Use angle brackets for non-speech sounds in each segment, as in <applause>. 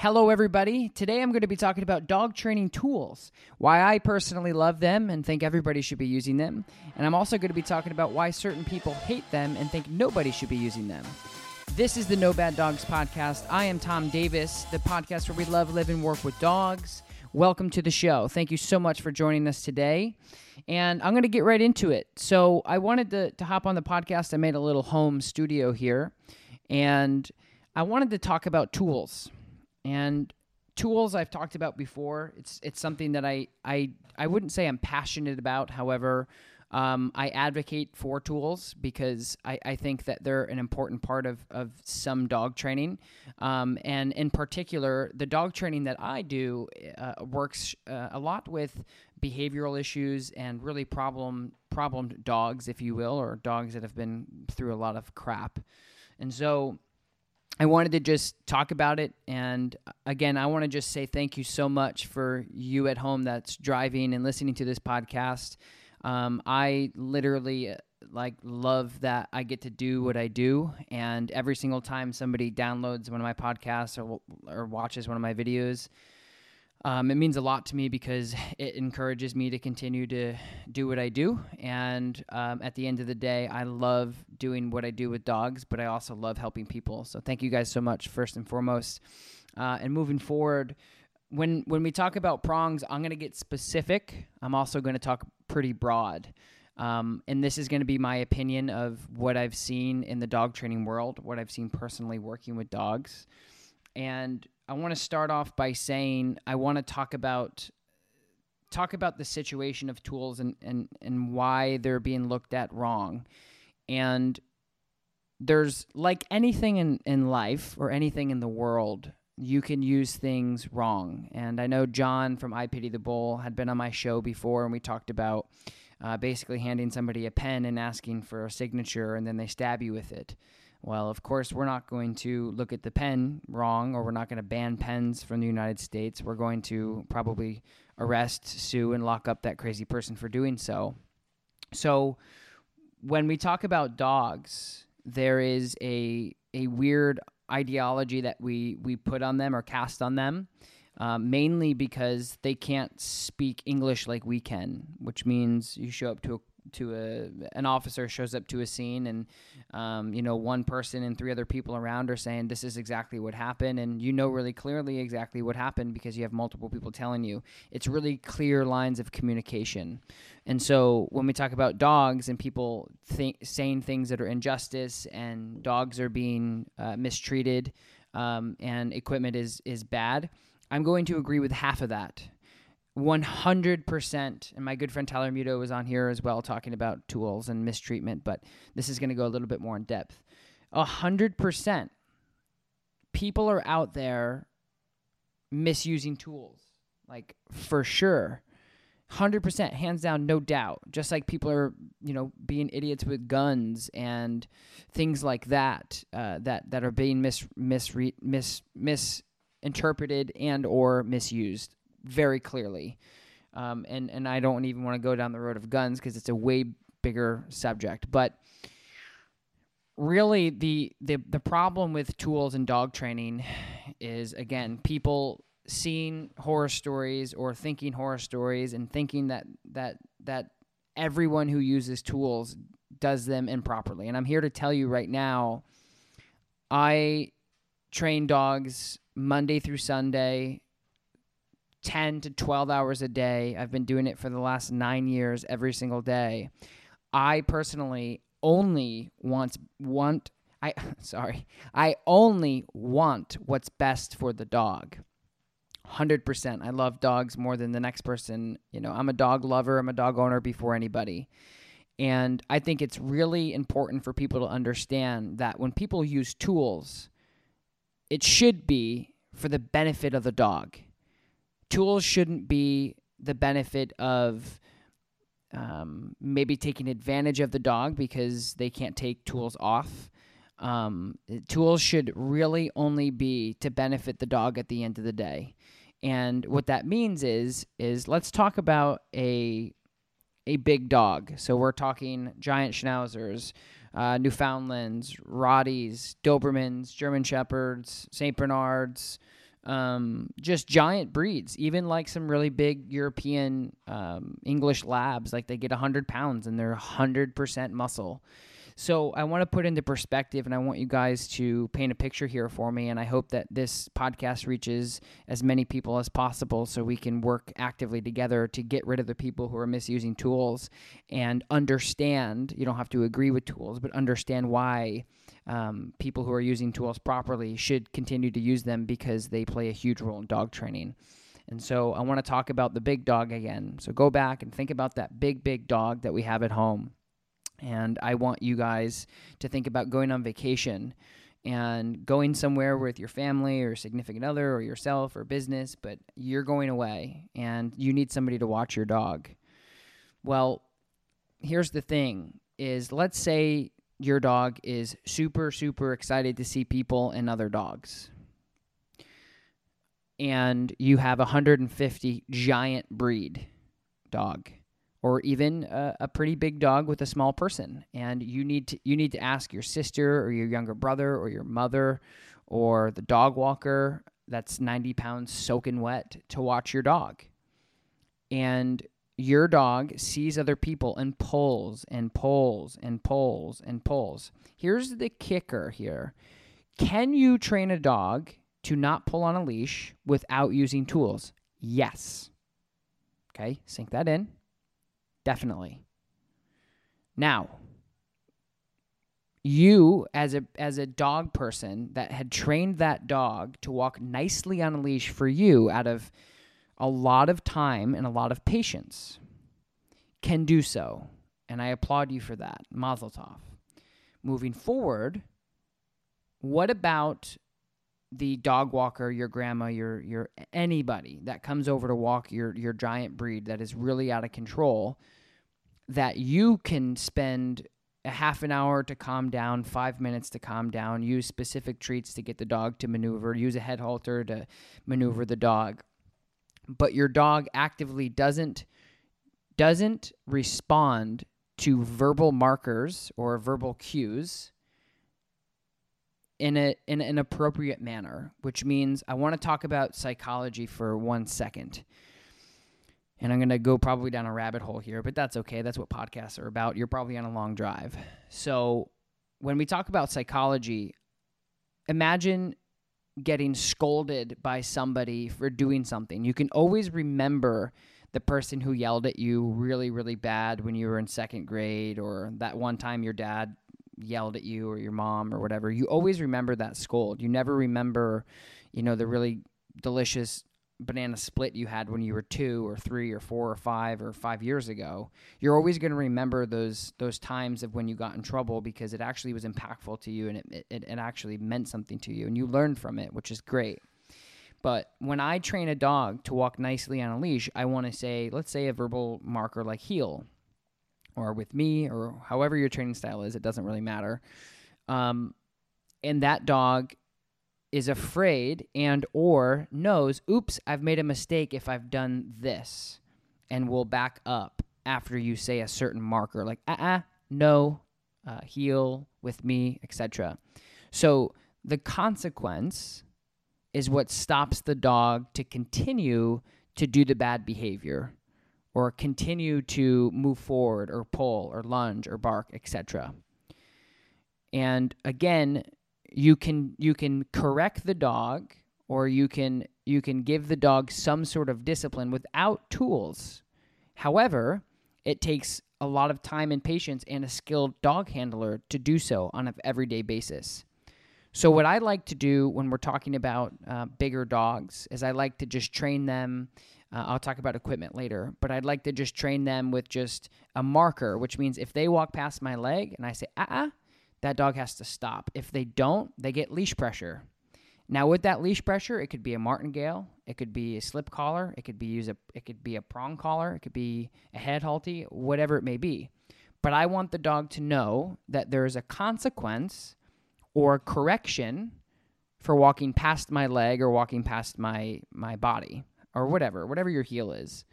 Hello, everybody. Today I'm going to be talking about dog training tools, why I personally love them and think everybody should be using them. And I'm also going to be talking about why certain people hate them and think nobody should be using them. This is the No Bad Dogs podcast. I am Tom Davis, the podcast where we love, live, and work with dogs. Welcome to the show. Thank you so much for joining us today. And I'm going to get right into it. So, I wanted to, to hop on the podcast. I made a little home studio here, and I wanted to talk about tools and tools I've talked about before. It's it's something that I I I wouldn't say I'm passionate about. However, um, I advocate for tools because I, I think that they're an important part of, of some dog training. Um, and in particular, the dog training that I do uh, works uh, a lot with behavioral issues and really problem problemed dogs, if you will, or dogs that have been through a lot of crap. And so I wanted to just talk about it. And uh, again, I want to just say thank you so much for you at home that's driving and listening to this podcast. Um, I literally uh, like love that I get to do what I do, and every single time somebody downloads one of my podcasts or, or watches one of my videos, um, it means a lot to me because it encourages me to continue to do what I do. And um, at the end of the day, I love doing what I do with dogs, but I also love helping people. So thank you guys so much, first and foremost. Uh, and moving forward, when when we talk about prongs, I'm going to get specific. I'm also going to talk pretty broad. Um, and this is going to be my opinion of what I've seen in the dog training world, what I've seen personally working with dogs. And I want to start off by saying I want to talk about talk about the situation of tools and, and, and why they're being looked at wrong. And there's like anything in, in life or anything in the world, you can use things wrong. And I know John from I Pity the Bull had been on my show before, and we talked about uh, basically handing somebody a pen and asking for a signature, and then they stab you with it. Well, of course, we're not going to look at the pen wrong, or we're not going to ban pens from the United States. We're going to probably arrest, sue, and lock up that crazy person for doing so. So, when we talk about dogs, there is a a weird ideology that we we put on them or cast on them, um, mainly because they can't speak English like we can, which means you show up to a to a an officer shows up to a scene and um, you know one person and three other people around are saying this is exactly what happened and you know really clearly exactly what happened because you have multiple people telling you. It's really clear lines of communication. And so when we talk about dogs and people think, saying things that are injustice and dogs are being uh, mistreated um, and equipment is is bad i'm going to agree with half of that 100% and my good friend tyler muto was on here as well talking about tools and mistreatment but this is going to go a little bit more in depth. 100% people are out there misusing tools like for sure. 100% hands down no doubt. Just like people are you know being idiots with guns and things like that uh, that that are being mis misre- mis misinterpreted and or misused very clearly. Um, and and I don't even want to go down the road of guns because it's a way bigger subject. But really, the the the problem with tools and dog training is again people seeing horror stories or thinking horror stories and thinking that that that everyone who uses tools does them improperly. And I'm here to tell you right now, I train dogs Monday through Sunday 10 to 12 hours a day. I've been doing it for the last nine years every single day. I personally only want want I <laughs> sorry. I only want what's best for the dog. 100%. I love dogs more than the next person. You know, I'm a dog lover, I'm a dog owner before anybody. And I think it's really important for people to understand that when people use tools, it should be for the benefit of the dog tools shouldn't be the benefit of um, maybe taking advantage of the dog because they can't take tools off. Um, tools should really only be to benefit the dog at the end of the day. And what that means is is let's talk about a a big dog. So we're talking giant schnauzers, uh, Newfoundlands, Rotties, Dobermans, German Shepherds, Saint Bernards, um, just giant breeds, even like some really big European um, English labs, like they get 100 pounds and they're 100% muscle. So I want to put into perspective and I want you guys to paint a picture here for me. And I hope that this podcast reaches as many people as possible so we can work actively together to get rid of the people who are misusing tools and understand. You don't have to agree with tools, but understand why um, people who are using tools properly should continue to use them because they play a huge role in dog training. And so I want to talk about the big dog again. So go back and think about that big, big dog that we have at home. And I want you guys to think about going on vacation and going somewhere with your family or significant other or yourself or business, but you're going away and you need somebody to watch your dog. Well, here's the thing is let's say your dog is super super excited to see people and other dogs. And you have a 150 giant breed dog or even a, a, pretty big dog with a small person. And you need to you need to ask your sister or your younger brother or your mother or the dog walker that's 90 pounds soaking wet to watch your dog. And your dog sees other people and pulls and pulls and pulls and pulls. Here's the kicker here. Can you train a dog to not pull on a leash without using tools? Yes. Okay sink that in Definitely. Now, you as a as a dog person that had trained that dog to walk nicely on a leash for you out of a lot of time and a lot of patience can do so. And I applaud you for that. Mazel tov. Moving forward, what about the dog walker, your grandma, your your anybody that comes over to walk your your giant breed that is really out of control, that you can spend a half an hour to calm down, five minutes to calm down, use specific treats to get the dog to maneuver, use a head halter to maneuver the dog. But your dog actively doesn't doesn't respond to verbal markers or verbal cues in a in an appropriate manner, which means I want to talk about psychology for one second. And I'm going to go probably down a rabbit hole here, but that's okay. That's what podcasts are about. You're probably on a long drive. So, when we talk about psychology, imagine getting scolded by somebody for doing something. You can always remember the person who yelled at you really, really bad when you were in second grade, or that one time your dad yelled at you or your mom or whatever, you always remember that scold. You never remember, you know, the really delicious banana split you had when you were two or three or four or five or five years ago. You're always going to remember those those times of when you got in trouble because it actually was impactful to you and it, it, it actually meant something to you and you learned from it, which is great. But when I train a dog to walk nicely on a leash, I want to say, let's say a verbal marker like heel or with me or however your training style is, it doesn't really matter. Um, and that dog is afraid and or knows, oops, I've made a mistake if I've done this and will back up after you say a certain marker like uh-uh, no, uh, heel with me, etc. So the consequence is what stops the dog to continue to do the bad behavior or continue to move forward or pull or lunge or bark, etc. And again, you can you can correct the dog or you can you can give the dog some sort of discipline without tools. However, it takes a lot of time and patience and a skilled dog handler to do so on an everyday basis. So, what I like to do when we're talking about uh, bigger dogs is I like to just train them uh, I'll talk about equipment later, but I'd like to just train them with just a marker, which means if they walk past my leg and I say, ah, uh-uh, that dog has to stop. If they don't, they get leash pressure. Now, with that leash pressure, it could be a martingale, it could be a slip collar, it could be use a, it could be a prong collar, it could be a head Halti, whatever it may be. But I want the dog to know that there is a consequence or correction for walking past my leg or walking past my my body or whatever, whatever your heel is.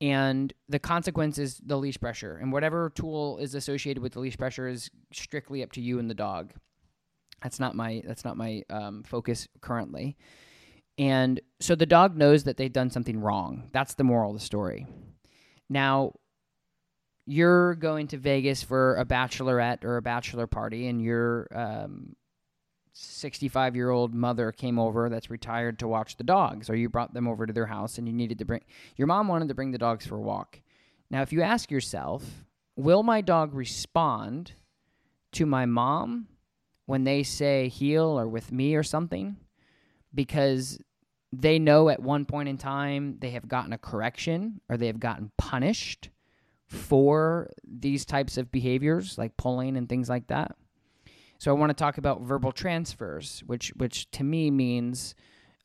And the consequence is the leash pressure. And whatever tool is associated with the leash pressure is strictly up to you and the dog. That's not my that's not my um, focus currently. And so the dog knows that they've done something wrong. That's the moral of the story. Now, you're going to Vegas for a bachelorette or a bachelor party, and your 65 um, year old mother came over that's retired to watch the dogs, or you brought them over to their house and you needed to bring your mom wanted to bring the dogs for a walk. Now, if you ask yourself, will my dog respond to my mom when they say heel or with me or something? Because they know at one point in time they have gotten a correction or they have gotten punished for these types of behaviors like pulling and things like that. So I want to talk about verbal transfers, which which to me means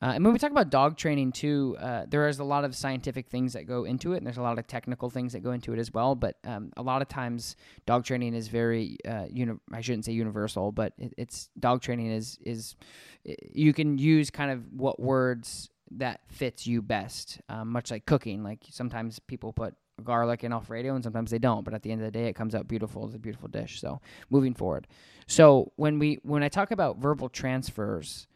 uh, and when we talk about dog training too, uh, there is a lot of scientific things that go into it, and there's a lot of technical things that go into it as well. But um, a lot of times, dog training is very, uh, uni- I shouldn't say universal, but it, it's dog training is is you can use kind of what words that fits you best, um, much like cooking. Like sometimes people put garlic and Alfredo, and sometimes they don't. But at the end of the day, it comes out beautiful. It's a beautiful dish. So moving forward, so when we when I talk about verbal transfers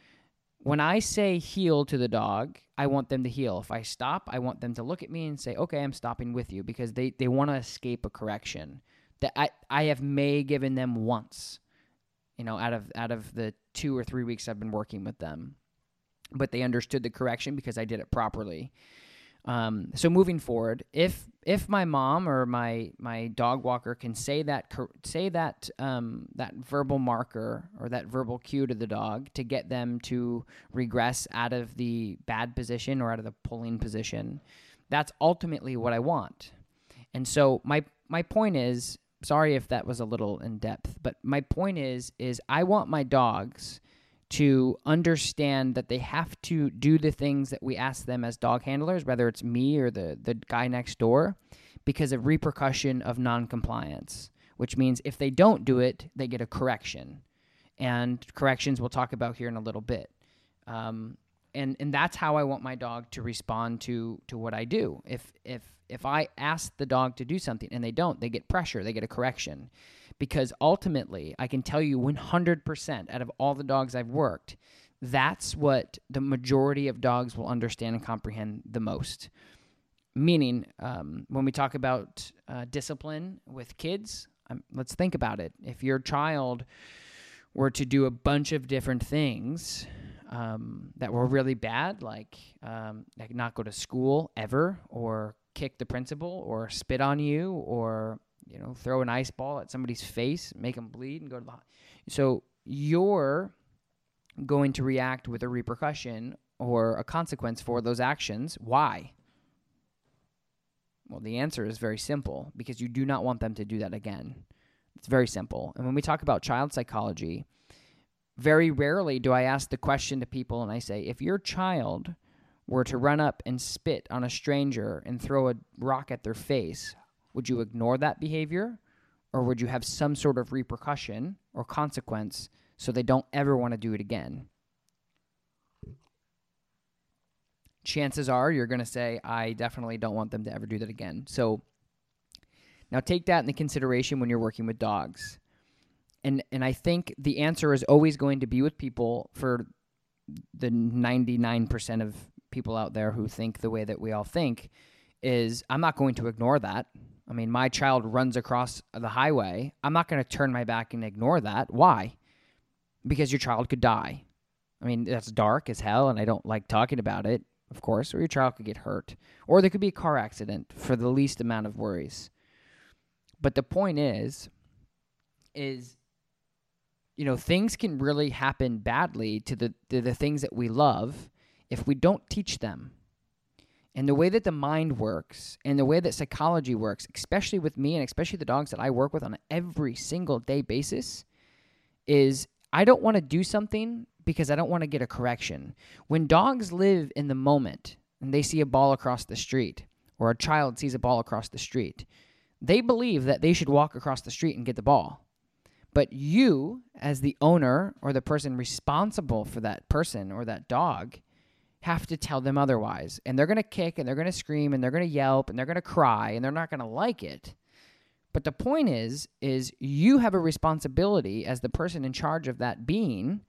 when I say heel to the dog, I want them to heel If I stop, I want them to look at me and say, "Okay, I'm stopping with you," because they they want to escape a correction that I I have may given them once, you know, out of out of the two or three weeks I've been working with them, but they understood the correction because I did it properly. Um, so moving forward, if if my mom or my my dog walker can say that say that um, that verbal marker or that verbal cue to the dog to get them to regress out of the bad position or out of the pulling position, that's ultimately what I want. And so my my point is, sorry if that was a little in depth, but my point is is I want my dogs to understand that they have to do the things that we ask them as dog handlers, whether it's me or the, the guy next door, because of repercussion of noncompliance, which means if they don't do it, they get a correction. And corrections we'll talk about here in a little bit. Um, and, and that's how I want my dog to respond to, to what I do. If, if, if I ask the dog to do something and they don't, they get pressure, they get a correction because ultimately, I can tell you 100% out of all the dogs I've worked, that's what the majority of dogs will understand and comprehend the most. Meaning, um, when we talk about uh, discipline with kids, um, let's think about it. If your child were to do a bunch of different things um, that were really bad, like um, like not go to school ever, or kick the principal, or spit on you, or you know, throw an ice ball at somebody's face, make them bleed, and go to the. So you're going to react with a repercussion or a consequence for those actions. Why? Well, the answer is very simple because you do not want them to do that again. It's very simple. And when we talk about child psychology, very rarely do I ask the question to people and I say, if your child were to run up and spit on a stranger and throw a rock at their face, would you ignore that behavior or would you have some sort of repercussion or consequence so they don't ever want to do it again? Chances are you're going to say, I definitely don't want them to ever do that again. So now take that into consideration when you're working with dogs. And, and I think the answer is always going to be with people for the 99% of people out there who think the way that we all think is I'm not going to ignore that. I mean, my child runs across the highway. I'm not going to turn my back and ignore that. Why? Because your child could die. I mean, that's dark as hell, and I don't like talking about it, of course, or your child could get hurt. Or there could be a car accident for the least amount of worries. But the point is, is you know, things can really happen badly to the to the things that we love if we don't teach them and the way that the mind works and the way that psychology works, especially with me and especially the dogs that I work with on every single day basis, is I don't want to do something because I don't want to get a correction. When dogs live in the moment and they see a ball across the street or a child sees a ball across the street, they believe that they should walk across the street and get the ball. But you, as the owner or the person responsible for that person or that dog, have to tell them otherwise. And they're going to kick and they're going to scream and they're going to yelp and they're going to cry and they're not going to like it. But the point is is you have a responsibility as the person in charge of that being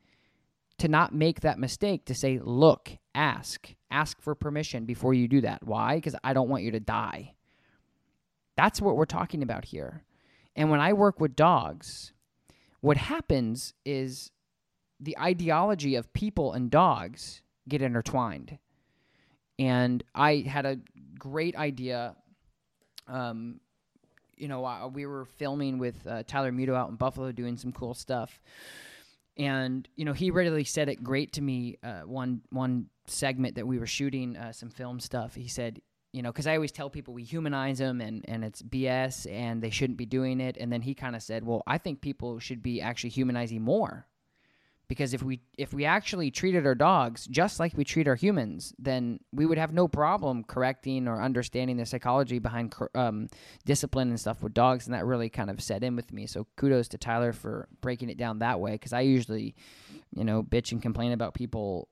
to not make that mistake to say, "Look, ask. Ask for permission before you do that. Why? Because I don't want you to die. That's what we're talking about here. And when I work with dogs, what happens is the ideology of people and dogs get intertwined. And I had a great idea. Um, you know, uh, we were filming with uh, Tyler Muto out in Buffalo doing some cool stuff. And you know, he readily said it great to me. Uh, one one segment that we were shooting uh, some film stuff. He said, you know, because I always tell people we humanize them and, and it's BS and they shouldn't be doing it. And then he kind of said, well, I think people should be actually humanizing more because if we if we actually treated our dogs just like we treat our humans then we would have no problem correcting or understanding the psychology behind um, discipline and stuff with dogs. And that really kind of set in with me. So kudos to tyler for breaking it down that way. Because i usually you know bitch and complain about people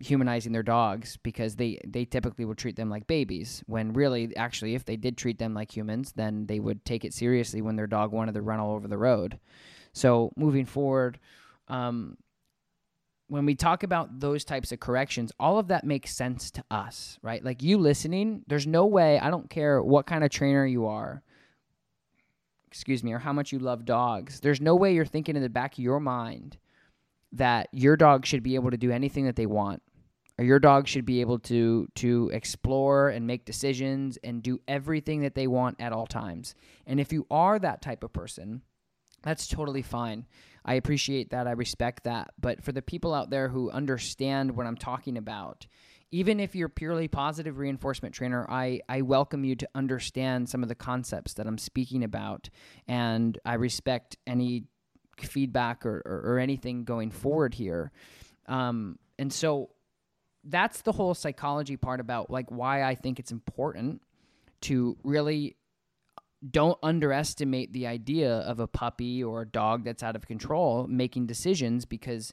humanizing their dogs because they they typically would treat them like babies. When really actually if they did treat them like humans then they would take it seriously when their dog wanted to run all over the road. So moving forward um, when we talk about those types of corrections, all of that makes sense to us, right? Like you listening, there's no way, I don't care what kind of trainer you are, excuse me, or how much you love dogs, there's no way you're thinking in the back of your mind that your dog should be able to do anything that they want. Or your dog should be able to to explore and make decisions and do everything that they want at all times. And if you are that type of person, that's totally fine. I appreciate that. I respect that. But for the people out there who understand what I'm talking about, even if you're purely positive reinforcement trainer, I, I welcome you to understand some of the concepts that I'm speaking about. And I respect any feedback or, or, or anything going forward here. Um, and so that's the whole psychology part about like why I think it's important to really don't underestimate the idea of a puppy or a dog that's out of control making decisions because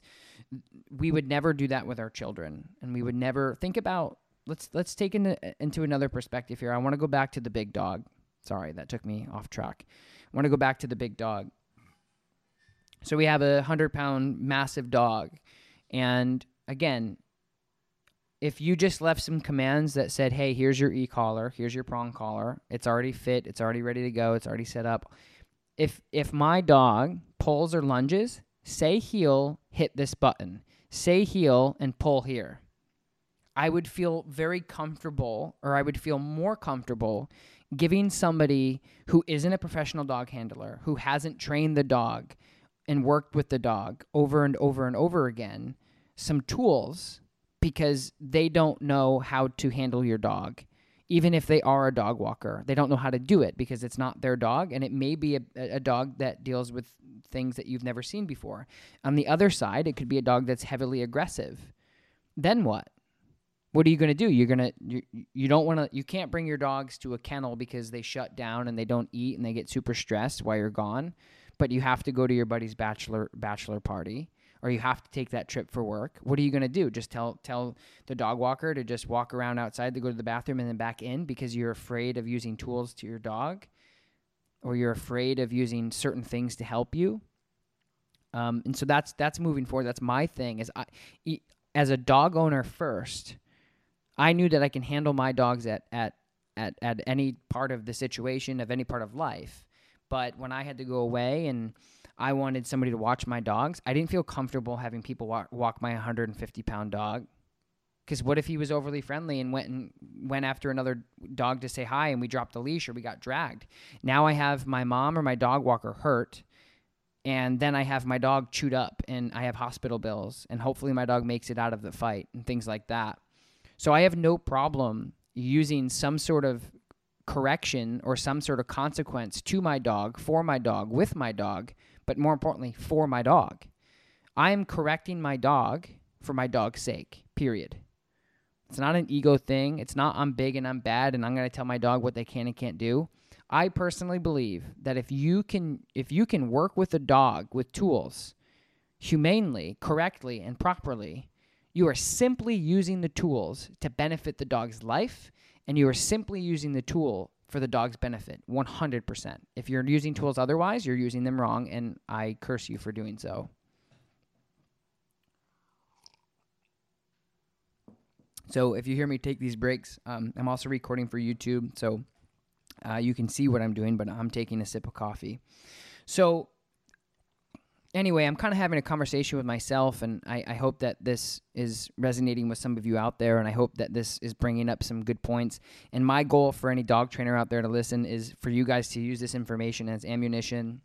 we would never do that with our children. And we would never think about let's let's take into, into another perspective here. I want to go back to the big dog. Sorry that took me off track. I want to go back to the big dog. So we have a 100 pound massive dog. And again if you just left some commands that said, hey, here's your e-collar, here's your prong collar, it's already fit, it's already ready to go, it's already set up. If if my dog pulls or lunges, say heel, hit this button. Say heel and pull here. I would feel very comfortable or I would feel more comfortable giving somebody who isn't a professional dog handler, who hasn't trained the dog and worked with the dog over and over and over again, some tools because they don't know how to handle your dog. Even if they are a dog walker, they don't know how to do it because it's not their dog, and it may be a, a dog that deals with things that you've never seen before. On the other side, it could be a dog that's heavily aggressive. Then what? What are you going to do? You're going to you, you don't want to you can't bring your dogs to a kennel because they shut down and they don't eat and they get super stressed while you're gone, but you have to go to your buddy's bachelor bachelor party or you have to take that trip for work, what are you going to do? Just tell tell the dog walker to just walk around outside to go to the bathroom and then back in because you're afraid of using tools to your dog, or you're afraid of using certain things to help you. Um, and so that's that's moving forward. That's my thing. Is I, as a dog owner first, I knew that I can handle my dogs at at at at any part of the situation of any part of life. But when I had to go away and I wanted somebody to watch my dogs. I didn't feel comfortable having people walk, walk my 150 pound dog. Because what if he was overly friendly and went and went after another dog to say hi and we dropped the leash or we got dragged? Now I have my mom or my dog walker hurt, and then I have my dog chewed up and I have hospital bills, and hopefully my dog makes it out of the fight and things like that. So I have no problem using some sort of correction or some sort of consequence to my dog, for my dog, with my dog but more importantly, for my dog. I am correcting my dog for my dog's sake, period. It's not an ego thing. It's not I'm big and I'm bad and I'm going to tell my dog what they can and can't do. I personally believe that if you can if you can work with a dog with tools humanely, correctly and properly, you are simply using the tools to benefit the dog's life and you are simply using the tool for the dog's benefit 100%. If you're using tools otherwise, you're using them wrong, and I curse you for doing so. So if you hear me take these breaks, um, I'm also recording for YouTube, so uh, you can see what I'm doing, but I'm taking a sip of coffee. So anyway, I'm kind of having a conversation with myself, and I, I, hope that this is resonating with some of you out there, and I hope that this is bringing up some good points. And my goal for any dog trainer out there to listen is for you guys to use this information as ammunition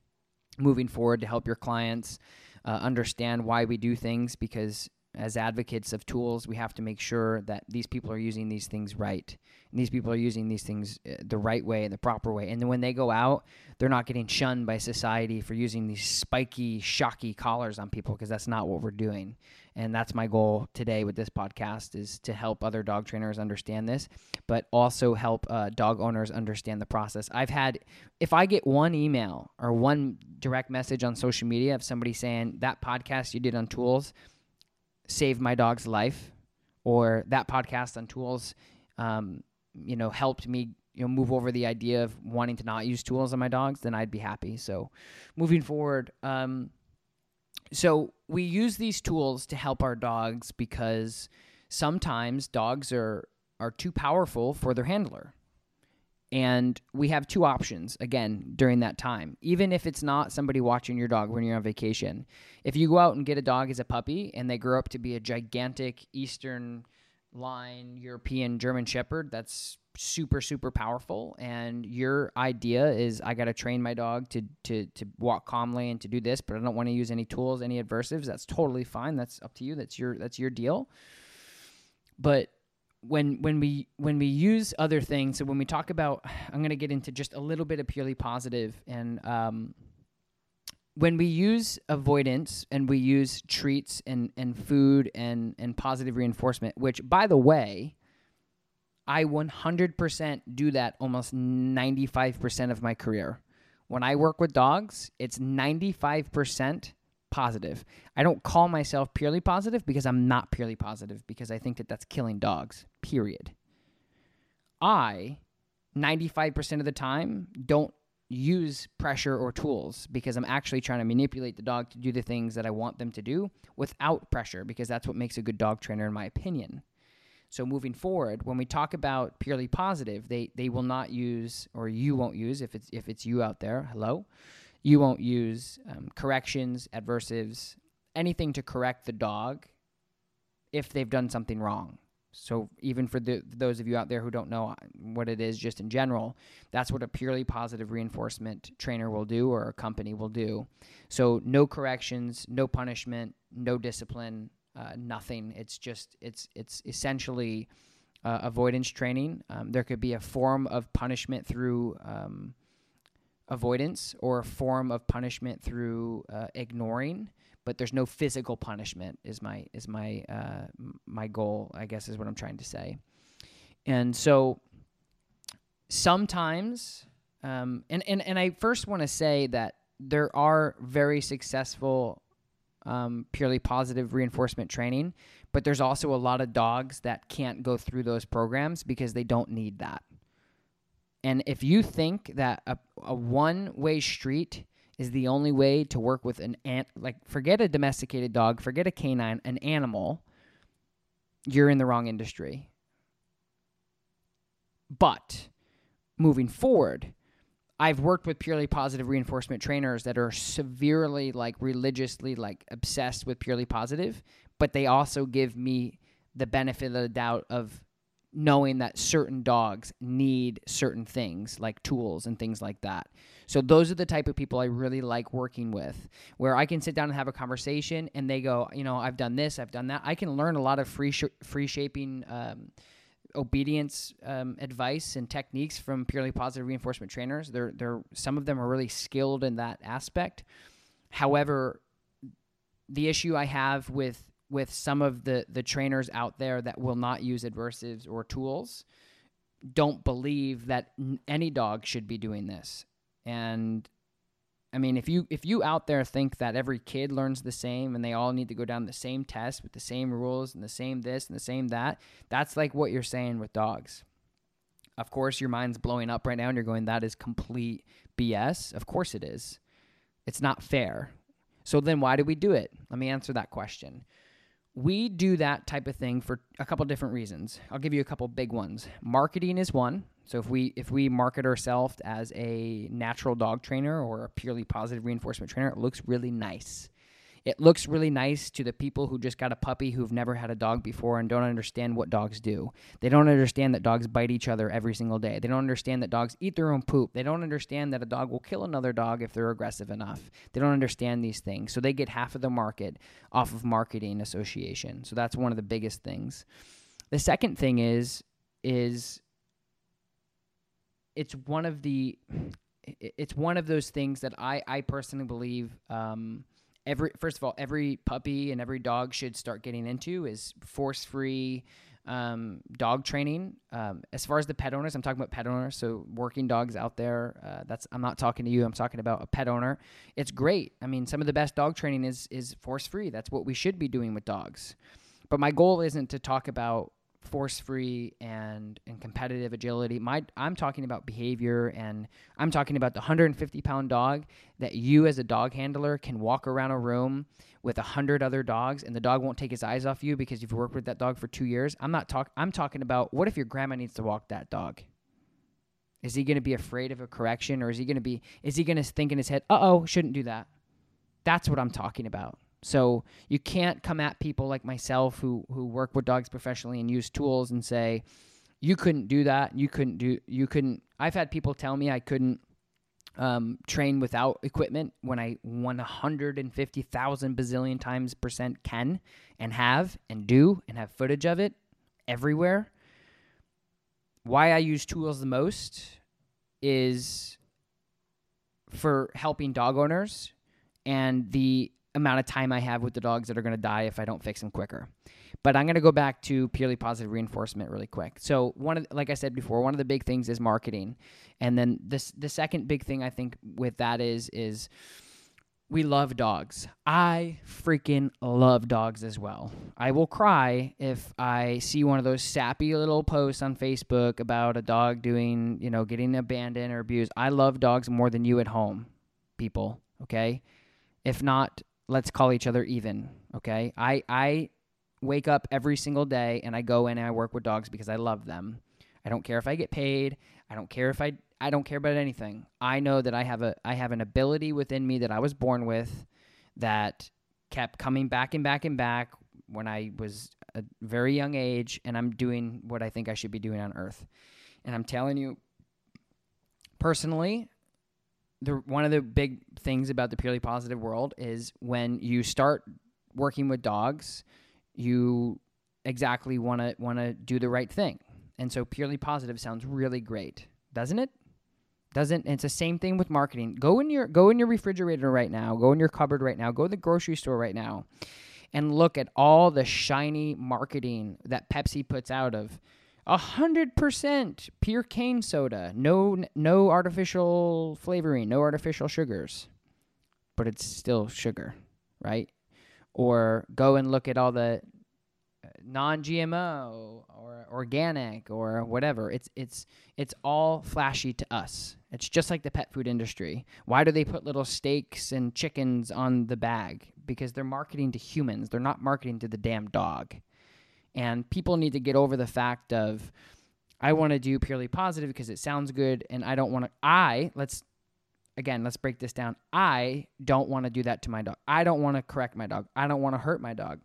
moving forward to help your clients uh, understand why we do things because as advocates of tools, we have to make sure that these people are using these things right. And these people are using these things uh, the right way and the proper way. And then when they go out, they're not getting shunned by society for using these spiky, shocky collars on people because that's not what we're doing. And that's my goal today with this podcast is to help other dog trainers understand this, but also help uh, dog owners understand the process. I've had, if I get one email or one direct message on social media of somebody saying that podcast you did on tools – saved my dog's life or that podcast on tools um, you know helped me you know move over the idea of wanting to not use tools on my dogs then i'd be happy. So moving forward um, so we use these tools to help our dogs because sometimes dogs are are too powerful for their handler and we have two options again during that time. Even if it's not somebody watching your dog when you're on vacation. If you go out and get a dog as a puppy and they grow up to be a gigantic Eastern line European German Shepherd, that's super super powerful and your idea is I got to train my dog to to to walk calmly and to do this but I don't want to use any tools any adversives that's totally fine that's up to you that's your that's your deal but when when we when we use other things so when we talk about i'm going to get into just a little bit of purely positive and um, when we use avoidance and we use treats and, and food and, and positive reinforcement which by the way i 100% do that almost 95% of my career. When i work with dogs it's 95% positive. I don't call myself purely positive because I'm not purely positive because I think that that's killing dogs, period. I, 95% of the time, don't use pressure or tools because I'm actually trying to manipulate the dog to do the things that I want them to do without pressure because that's what makes a good dog trainer, in my opinion. So moving forward, when we talk about purely positive, they they will not use or you won't use if it's if it's you out there. Hello, you won't use um, corrections, adversives, anything to correct the dog if they've done something wrong. So even for the, those of you out there who don't know uh, what it is, just in general, that's what a purely positive reinforcement trainer will do or a company will do. So no corrections, no punishment, no discipline, uh, nothing. It's just it's it's essentially uh, avoidance training. Um, there could be a form of punishment through um, avoidance or a form of punishment through uh, ignoring but there's no physical punishment is my is my uh, my goal i guess is what i'm trying to say. And so sometimes um, and, and and i first want to say that there are very successful um, purely positive reinforcement training but there's also a lot of dogs that can't go through those programs because they don't need that and if you think that a, a one way street is the only way to work with an ant, like forget a domesticated dog, forget a canine, an animal, you're in the wrong industry. But moving forward, I've worked with purely positive reinforcement trainers that are severely like religiously like obsessed with purely positive, but they also give me the benefit of the doubt of knowing that certain dogs need certain things like tools and things like that. So those are the type of people I really like working with where I can sit down and have a conversation and they go, you know, I've done this, I've done that. I can learn a lot of free sh- free shaping um, obedience um, advice and techniques from purely positive reinforcement trainers. They're they're some of them are really skilled in that aspect. However, the issue I have with with some of the the trainers out there that will not use adversives or tools don't believe that any dog should be doing this. And i mean if you if you out there think that every kid learns the same and they all need to go down the same test with the same rules and the same this and the same that that's like what you're saying with dogs. Of course your mind's blowing up right now and you're going that is complete bs of course it is. It's not fair. So then why do we do it? Let me answer that question we do that type of thing for a couple different reasons. I'll give you a couple big ones. Marketing is one. So if we if we market ourselves as a natural dog trainer or a purely positive reinforcement trainer, it looks really nice. It looks really nice to the people who just got a puppy who've never had a dog before and don't understand what dogs do. They don't understand that dogs bite each other every single day. They don't understand that dogs eat their own poop. They don't understand that a dog will kill another dog if they're aggressive enough. They don't understand these things. So they get half of the market off of marketing association. So that's one of the biggest things. The second thing is is it's one of the it's one of those things that I I personally believe um, every first of all every puppy and every dog should start getting into is force free um, dog training. Um, as far as the pet owners, I'm talking about pet owners, so working dogs out there. Uh, that's I'm not talking to you. I'm talking about a pet owner. It's great. I mean, some of the best dog training is is force free. That's what we should be doing with dogs. But my goal isn't to talk about force free and and competitive agility. My I'm talking about behavior and I'm talking about the 150 pound dog that you as a dog handler can walk around a room with a hundred other dogs and the dog won't take his eyes off you because you've worked with that dog for two years. I'm not talk I'm talking about what if your grandma needs to walk that dog? Is he going to be afraid of a correction or is he going to be is he going to think in his head, "Uh-oh, shouldn't do that." That's what I'm talking about. So you can't come at people like myself who who work with dogs professionally and use tools and say you couldn't do that. You couldn't do you couldn't I've had people tell me I couldn't um, train without equipment when I 150,000 bazillion times percent can and have and do and have footage of it everywhere. Why I use tools the most is for helping dog owners and the amount of time I have with the dogs that are going to die if I don't fix them quicker. But I'm going to go back to purely positive reinforcement really quick. So one of like I said before, one of the big things is marketing. And then this the second big thing I think with that is is we love dogs. I freaking love dogs as well. I will cry if I see one of those sappy little posts on Facebook about a dog doing, you know, getting abandoned or abused. I love dogs more than you at home, people, okay? If not, let's call each other even, okay? I I wake up every single day and I go in and I work with dogs because I love them. I don't care if I get paid. I don't care if I I don't care about anything. I know that I have a I have an ability within me that I was born with that kept coming back and back and back when I was a very young age and I'm doing what I think I should be doing on earth. And I'm telling you personally, the one of the big things about the purely positive world is when you start working with dogs, you exactly want to want to do the right thing. And so purely positive sounds really great, doesn't it? Doesn't it's the same thing with marketing. Go in your go in your refrigerator right now, go in your cupboard right now, go to the grocery store right now and look at all the shiny marketing that Pepsi puts out of a hundred percent pure cane soda. No, no artificial flavoring, no artificial sugars, but it's still sugar, right? Or go and look at all the uh, non-GMO or organic or whatever. It's it's it's all flashy to us. It's just like the pet food industry. Why do they put little steaks and chickens on the bag? Because they're marketing to humans. They're not marketing to the damn dog. And people need to get over the fact of, I want to do purely positive because it sounds good, and I don't want to. I, let's, again, let's break this down. I don't want to do that to my dog. I don't want to correct my dog. I don't want to hurt my dog.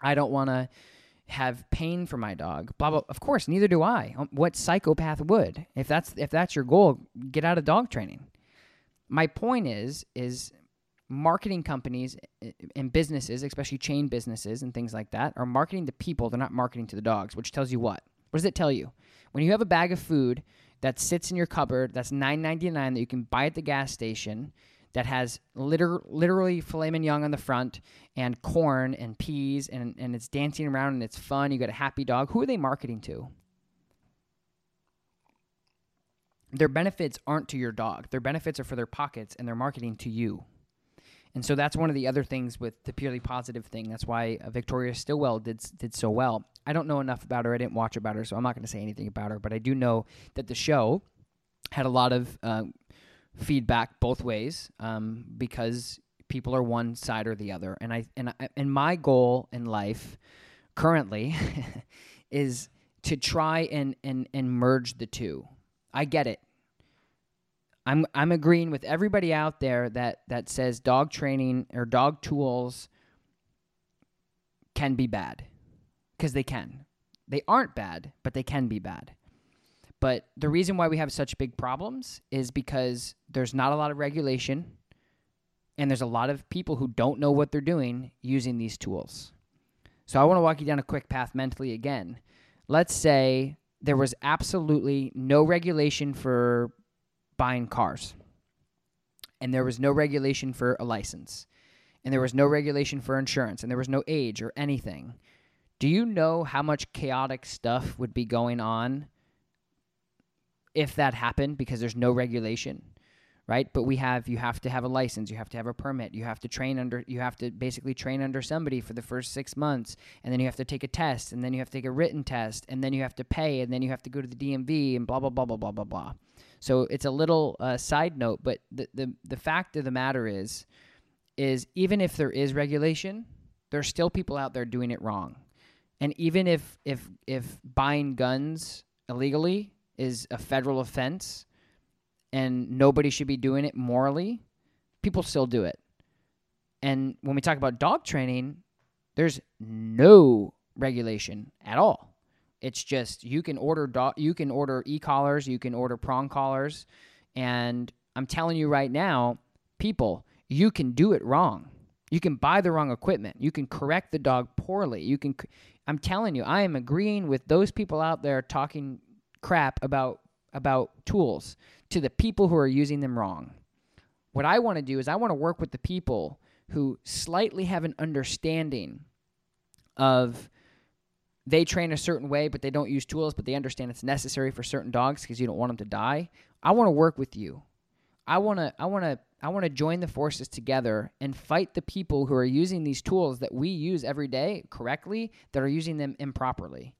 I don't want to have pain for my dog. Blah blah. Of course, neither do I. Um, what psychopath would? If that's if that's your goal, get out of dog training. My point is is marketing companies eh, eh, and businesses, especially chain businesses and things like that, are marketing to people. They're not marketing to the dogs, which tells you what? What does it tell you? When you have a bag of food that sits in your cupboard, that's nine ninety nine that you can buy at the gas station, that has liter- literally filet mignon on the front and corn and peas and, and it's dancing around and it's fun. You got a happy dog. Who are they marketing to? Their benefits aren't to your dog. Their benefits are for their pockets and they're marketing to you. And so that's one of the other things with the purely positive thing. That's why uh, Victoria Stilwell did did so well. I don't know enough about her. I didn't watch about her, so I'm not going to say anything about her. But I do know that the show had a lot of uh, feedback both ways um, because people are one side or the other. And I and I, and my goal in life currently <laughs> is to try and, and and merge the two. I get it. I'm I'm agreeing with everybody out there that that says dog training or dog tools can be bad because they can. They aren't bad, but they can be bad. But the reason why we have such big problems is because there's not a lot of regulation and there's a lot of people who don't know what they're doing using these tools. So I want to walk you down a quick path mentally again. Let's say there was absolutely no regulation for buying cars, and there was no regulation for a license, and there was no regulation for insurance, and there was no age or anything. Do you know how much chaotic stuff would be going on if that happened? Because there's no regulation? right? But we have you have to have a license, you have to have a permit, you have to train under you have to basically train under somebody for the first 6 months. And then you have to take a test. And then you have to take a written test. And then you have to pay. And then you have to go to the DMV and blah blah blah blah blah blah blah. So it's a little uh, side note, but the, the the fact of the matter is is even if there is regulation, there's still people out there doing it wrong. And even if if if buying guns illegally is a federal offense, and nobody should be doing it morally, people still do it. And when we talk about dog training, there's no regulation at all. It's just you can order dog, you can order e-collars, you can order prong collars, and I'm telling you right now, people, you can do it wrong. You can buy the wrong equipment. You can correct the dog poorly. You can I'm telling you, I am agreeing with those people out there talking crap about about tools to the people who are using them wrong. What I want to do is I want to work with the people who slightly have an understanding of they train a certain way, but they don't use tools, but they understand it's necessary for certain dogs because you don't want them to die. I want to work with you. I want to I want to I want to join the forces together and fight the people who are using these tools that we use every day correctly that are using them improperly.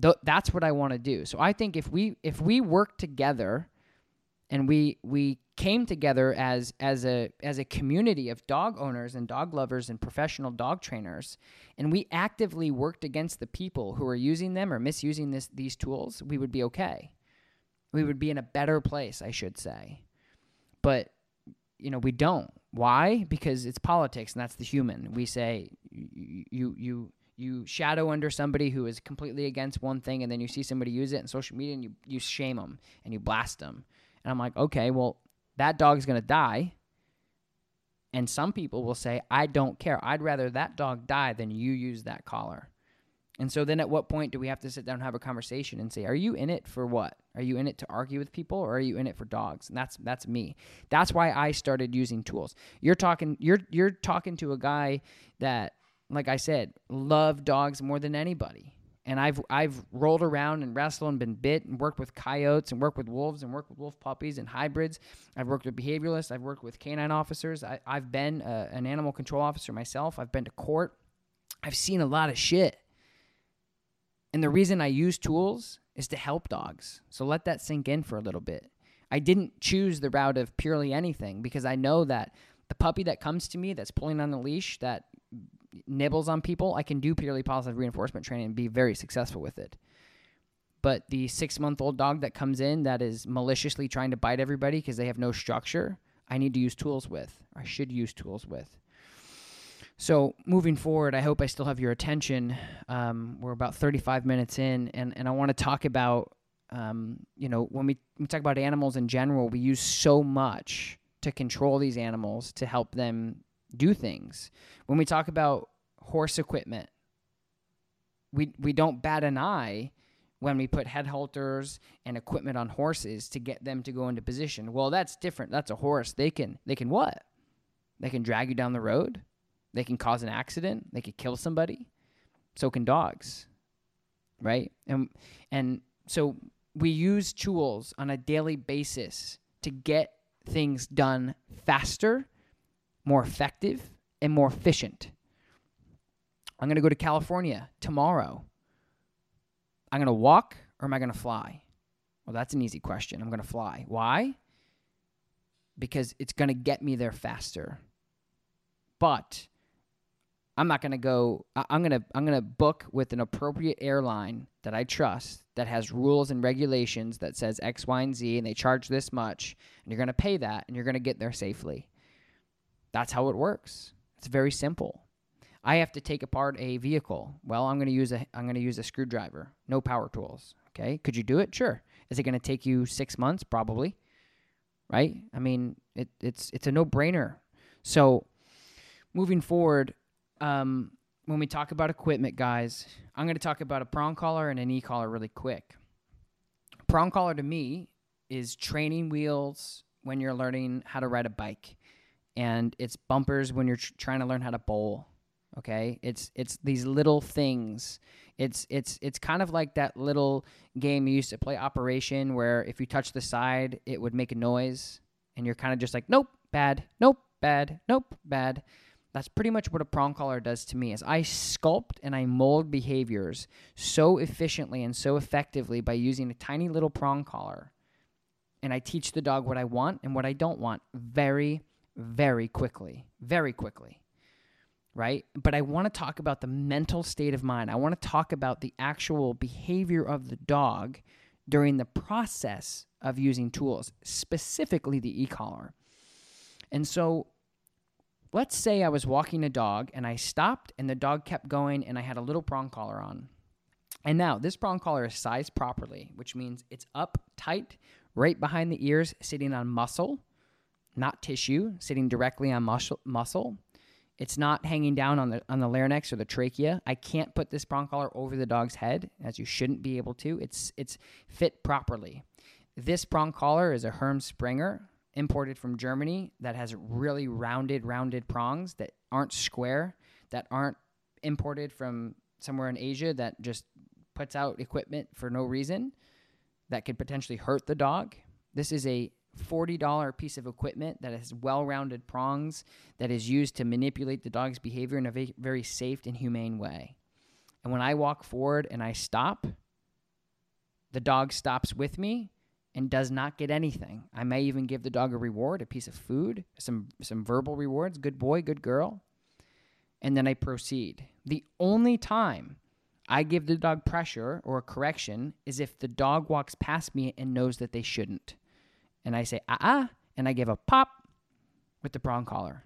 Th- that's what I want to do. So I think if we if we work together and we we came together as as a as a community of dog owners and dog lovers and professional dog trainers. And we actively worked against the people who are using them or misusing this these tools. We would be okay. We would be in a better place i should say. But you know we don't. Why? Because it's politics and that's the human. We say you you you shadow under somebody who is completely against one thing and then you see somebody use it in social media and you, you shame them and you blast them and I'm like, okay, well, that dog's going to die. And some people will say, I don't care. I'd rather that dog die than you use that collar. And so then at what point do we have to sit down and have a conversation and say, are you in it for what? Are you in it to argue with people or are you in it for dogs? And that's that's me. That's why I started using tools. You're talking you're you're talking to a guy that like I said, love dogs more than anybody and I've I've rolled around and wrestled and been bit and worked with coyotes and worked with wolves and worked with wolf puppies and hybrids. I've worked with behavioralists. I've worked with canine officers. I, have been a, an animal control officer myself. I've been to court. I've seen a lot of shit. And the reason I use tools is to help dogs. So let that sink in for a little bit. I didn't choose the route of purely anything because I know that the puppy that comes to me that's pulling on the leash that nibbles on people, I can do purely positive reinforcement training and be very successful with it. But the six month old dog that comes in that is maliciously trying to bite everybody because they have no structure, I need to use tools with. I should use tools with. So moving forward, I hope I still have your attention. Um, we're about 35 minutes in, and, and I want to talk about, um, you know, when we, we talk about animals in general, we use so much to control these animals to help them do things. When we talk about horse equipment, we we don't bat an eye when we put head halters and equipment on horses to get them to go into position. Well, that's different. That's a horse. They can they can what? They can drag you down the road. They can cause an accident. They could kill somebody. So can dogs. Right? And and so we use tools on a daily basis to get things done faster more effective, and more efficient. I'm going to go to California tomorrow. I'm going to walk or am I going to fly? Well, that's an easy question. I'm going to fly. Why? Because it's going to get me there faster. but I'm not going to go I'm going to I'm going to book with an appropriate airline that I trust that has rules and regulations that says X, Y, and Z and they charge this much and you're going to pay that and you're going to get there safely. That's how it works. It's very simple. I have to take apart a vehicle. Well, I'm going to use a I'm going to use a screwdriver. No power tools. Okay? Could you do it? Sure. Is it going to take you 6 months? Probably. Right? I mean, it, it's it's a no-brainer. So, moving forward, um, when we talk about equipment, guys, I'm going to talk about a prong collar and an e collar really quick. Prong collar to me is training wheels when you're learning how to ride a bike, and it's bumpers when you're tr- trying to learn how to bowl. Okay, it's it's these little things. It's it's it's kind of like that little game you used to play Operation, where if you touch the side, it would make a noise, and you're kind of just like, nope, bad, nope, bad, nope, bad. That's pretty much what a prong collar does to me is I sculpt and I mold behaviors so efficiently and so effectively by using a tiny little prong collar. And I teach the dog what I want and what I don't want very, very quickly. Very quickly. Right? But I want to talk about the mental state of mind. I want to talk about the actual behavior of the dog during the process of using tools, specifically the e collar. And so let's say I was walking a dog and I stopped and the dog kept going and I had a little prong collar on. And now this prong collar is sized properly, which means it's up tight right behind the ears, sitting on muscle, not tissue, sitting directly on muscle. muscle. It's not hanging down on the on the larynx or the trachea. I can't put this prong collar over the dog's head, as you shouldn't be able to. It's it's fit properly. This prong collar is a Herm Sprenger imported from Germany that has really rounded, rounded prongs that aren't square, that aren't imported from somewhere in Asia that just puts out equipment for no reason that could potentially hurt the dog. This is a $40 piece of equipment that has well rounded prongs that is used to manipulate the dog's behavior in a very safe and humane way. And when I walk forward and I stop, the dog stops with me and does not get anything. I may even give the dog a reward, a piece of food, some some verbal rewards, good boy, good girl. And then I proceed. The only time I give the dog pressure or a correction is if the dog walks past me and knows that they shouldn't. And I say, ah, ah, and I give a pop with the prong collar.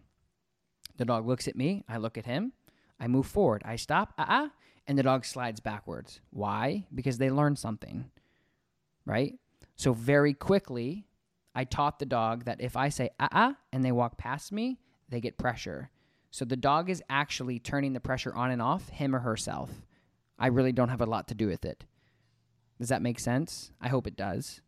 The dog looks at me, I look at him, I move forward, I stop, ah, ah, and the dog slides backwards. Why? Because they learned something, right? So very quickly, I taught the dog that if I say ah ah and they walk past me, they get pressure. So the dog is actually turning the pressure on and off, him or herself. I really don't have a lot to do with it. Does that make sense? I hope it does.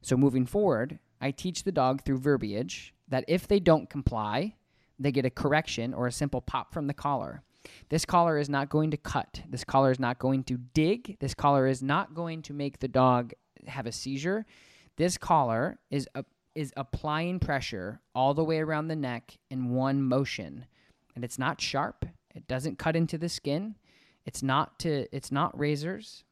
So moving forward, I teach the dog through verbiage that if they don't comply, they get a correction or a simple pop from the collar. This collar is not going to cut. This collar is not going to dig. This collar is not going to make the dog have a seizure, this collar is a, is applying pressure all the way around the neck in one motion, and it's not sharp. It doesn't cut into the skin. It's not to it's not razors.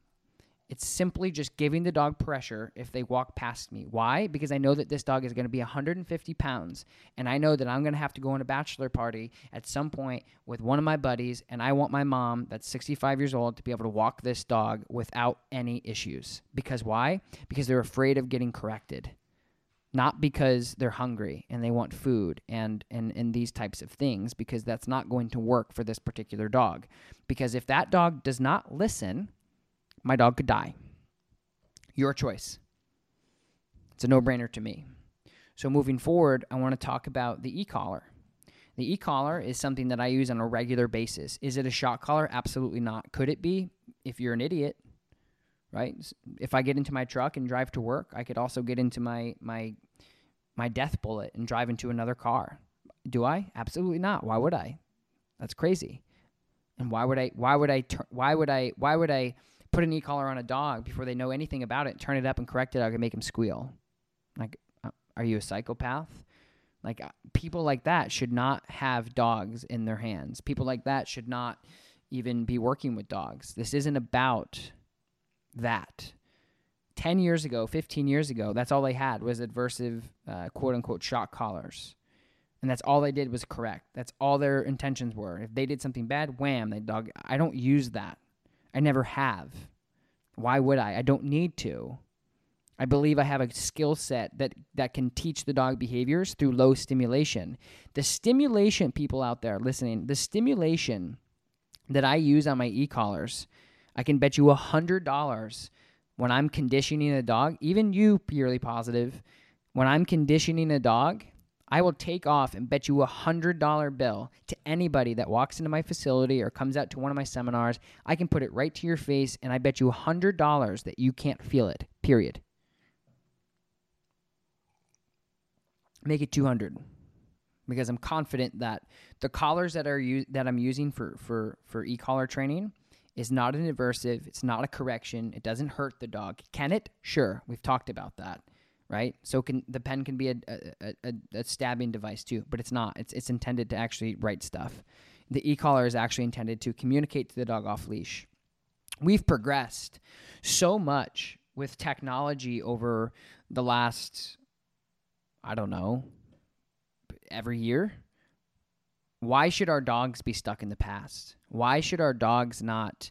It's simply just giving the dog pressure if they walk past me. Why? Because I know that this dog is going to be 150 pounds, and I know that I'm going to have to go on a bachelor party at some point with one of my buddies, and I want my mom, that's 65 years old, to be able to walk this dog without any issues. Because why? Because they're afraid of getting corrected. Not because they're hungry and they want food and, and, and these types of things, because that's not going to work for this particular dog. Because if that dog does not listen, my dog could die. Your choice. It's a no brainer to me. So, moving forward, I want to talk about the e collar. The e collar is something that I use on a regular basis. Is it a shock collar? Absolutely not. Could it be? If you're an idiot, right? If I get into my truck and drive to work, I could also get into my my my death bullet and drive into another car. Do I? Absolutely not. Why would I? That's crazy. And why would I? Why would I? Why would I? Why would I? Put an e-collar on a dog before they know anything about it, turn it up and correct it, I can make him squeal. Like, uh, are you a psychopath? Like, uh, people like that should not have dogs in their hands. People like that should not even be working with dogs. This isn't about that. 10 years ago, 15 years ago, that's all they had was adversive, uh, quote unquote, shock collars, And that's all they did was correct. That's all their intentions were. If they did something bad, wham, they dog. I don't use that. I never have. Why would I? I don't need to. I believe I have a skill set that, that can teach the dog behaviors through low stimulation. The stimulation, people out there listening, the stimulation that I use on my e collars, I can bet you a $100 when I'm conditioning a dog, even you, purely positive, when I'm conditioning a dog, I will take off and bet you a hundred dollar bill to anybody that walks into my facility or comes out to one of my seminars. I can put it right to your face, and I bet you a hundred dollars that you can't feel it. Period. Make it two hundred, because I'm confident that the collars that are u- that I'm using for for for e collar training is not an aversive. It's not a correction. It doesn't hurt the dog. Can it? Sure. We've talked about that right? So can the pen can be a, a, a, a, stabbing device too, but it's not. It's it's intended to actually write stuff. The e-collar is actually intended to communicate to the dog off leash. We've progressed so much with technology over the last I don't know every year. Why should our dogs be stuck in the past? Why should our dogs not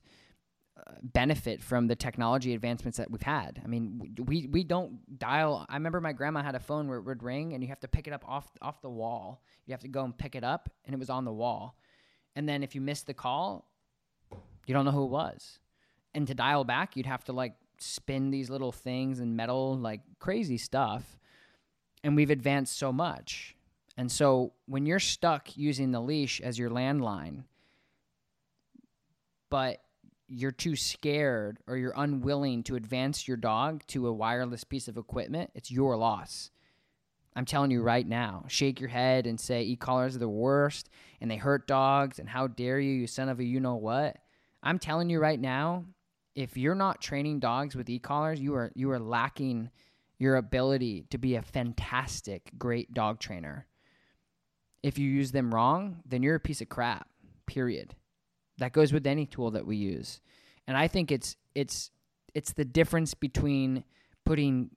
benefit from the technology advancements that we've had. I mean, we we don't dial. I remember my grandma had a phone where it would ring, and you have to pick it up off off the wall. You have to go and pick it up, and it was on the wall. And then if you missed the call, you don't know who it was. And to dial back, you'd have to like spin these little things and metal, like crazy stuff. And we've advanced so much. And so when you're stuck using the leash as your landline, but you're too scared or you're unwilling to advance your dog to a wireless piece of equipment, it's your loss. I'm telling you right now, shake your head and say e-collars are the worst and they hurt dogs and how dare you, you son of a you know what. I'm telling you right now, if you're not training dogs with e-collars, you are you are lacking your ability to be a fantastic, great dog trainer. If you use them wrong, then you're a piece of crap. Period. That goes with any tool that we use. And I think it's it's it's the difference between putting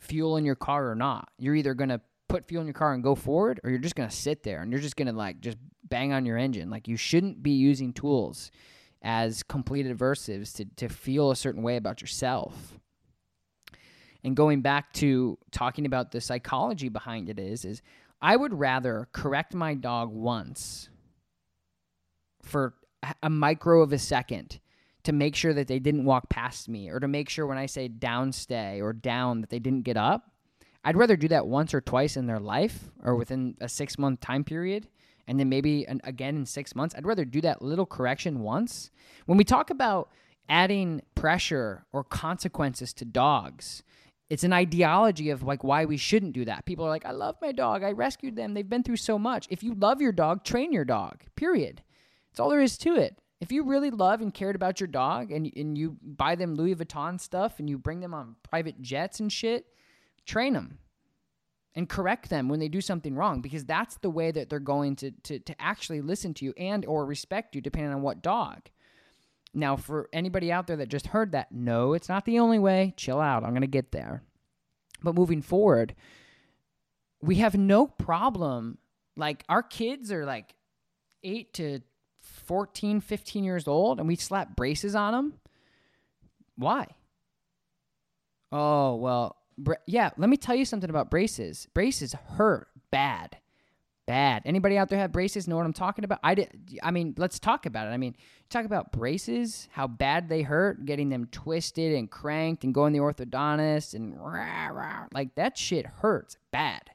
fuel in your car or not. You're either going to put fuel in your car and go forward or you're just going to sit there and you're just going to like just bang on your engine. Like you shouldn't be using tools as complete aversives to to feel a certain way about yourself. And going back to talking about the psychology behind it is is I would rather correct my dog once for a micro of a second to make sure that they didn't walk past me or to make sure when I say down stay or down that they didn't get up. I'd rather do that once or twice in their life or within a six month time period and then maybe an, again in six months. I'd rather do that little correction once. When we talk about adding pressure or consequences to dogs, it's an ideology of like why we shouldn't do that. People are like, I love my dog. I rescued them. They've been through so much. If you love your dog, train your dog, period. That's all there is to it. If you really love and cared about your dog and, and you buy them Louis Vuitton stuff and you bring them on private jets and shit, train them and correct them when they do something wrong because that's the way that they're going to, to, to actually listen to you and or respect you depending on what dog. Now, for anybody out there that just heard that, no, it's not the only way. Chill out. I'm going to get there. But moving forward, we have no problem. Like, our kids are like eight to 14, 15 years old and we slap braces on them? Why? Oh, well, bra- yeah, let me tell you something about braces. Braces hurt bad. Bad. Anybody out there have braces know what I'm talking about? I did I mean, let's talk about it. I mean, talk about braces, how bad they hurt, getting them twisted and cranked and going to the orthodontist and rah, rah, like that shit hurts bad.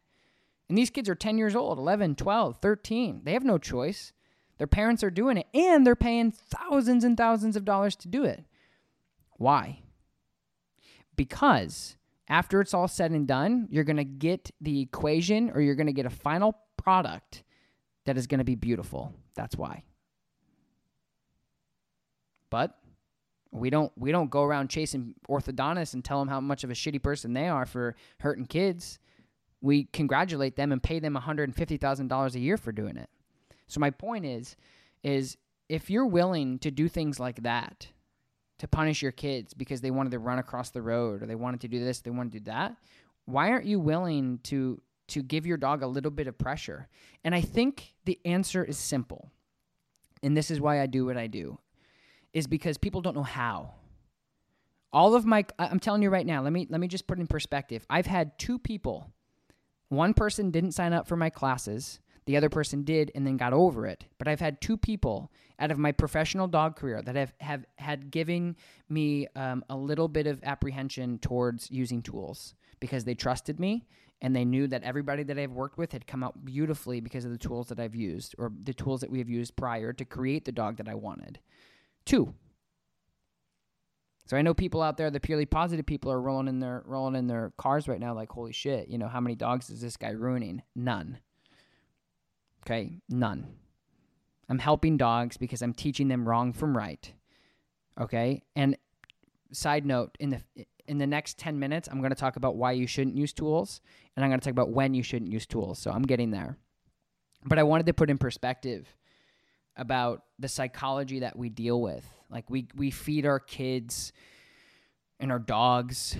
And these kids are 10 years old, 11, 12, 13. They have no choice. Their parents are doing it and they're paying thousands and thousands of dollars to do it. Why? Because after it's all said and done, you're going to get the equation or you're going to get a final product that is going to be beautiful. That's why. But we don't we don't go around chasing orthodontists and tell them how much of a shitty person they are for hurting kids. We congratulate them and pay them $150,000 a year for doing it. So my point is is if you're willing to do things like that to punish your kids because they wanted to run across the road or they wanted to do this, they want to do that, why aren't you willing to to give your dog a little bit of pressure? And I think the answer is simple. And this is why I do what I do. Is because people don't know how. All of my I'm telling you right now, let me let me just put in perspective. I've had two people. One person didn't sign up for my classes. The other person did and then got over it. But I've had two people out of my professional dog career that have, have had giving me um, a little bit of apprehension towards using tools because they trusted me and they knew that everybody that I've worked with had come out beautifully because of the tools that I've used or the tools that we have used prior to create the dog that I wanted. Two. So I know people out there, the purely positive people are rolling in their rolling in their cars right now like holy shit, you know, how many dogs is this guy ruining? None. Okay? None. I'm helping dogs because I'm teaching them wrong from right. Okay? And side note, in the in the next 10 minutes, I'm going to talk about why you shouldn't use tools and I'm going to talk about when you shouldn't use tools. So I'm getting there. But I wanted to put in perspective about the psychology that we deal with. Like we we feed our kids and our dogs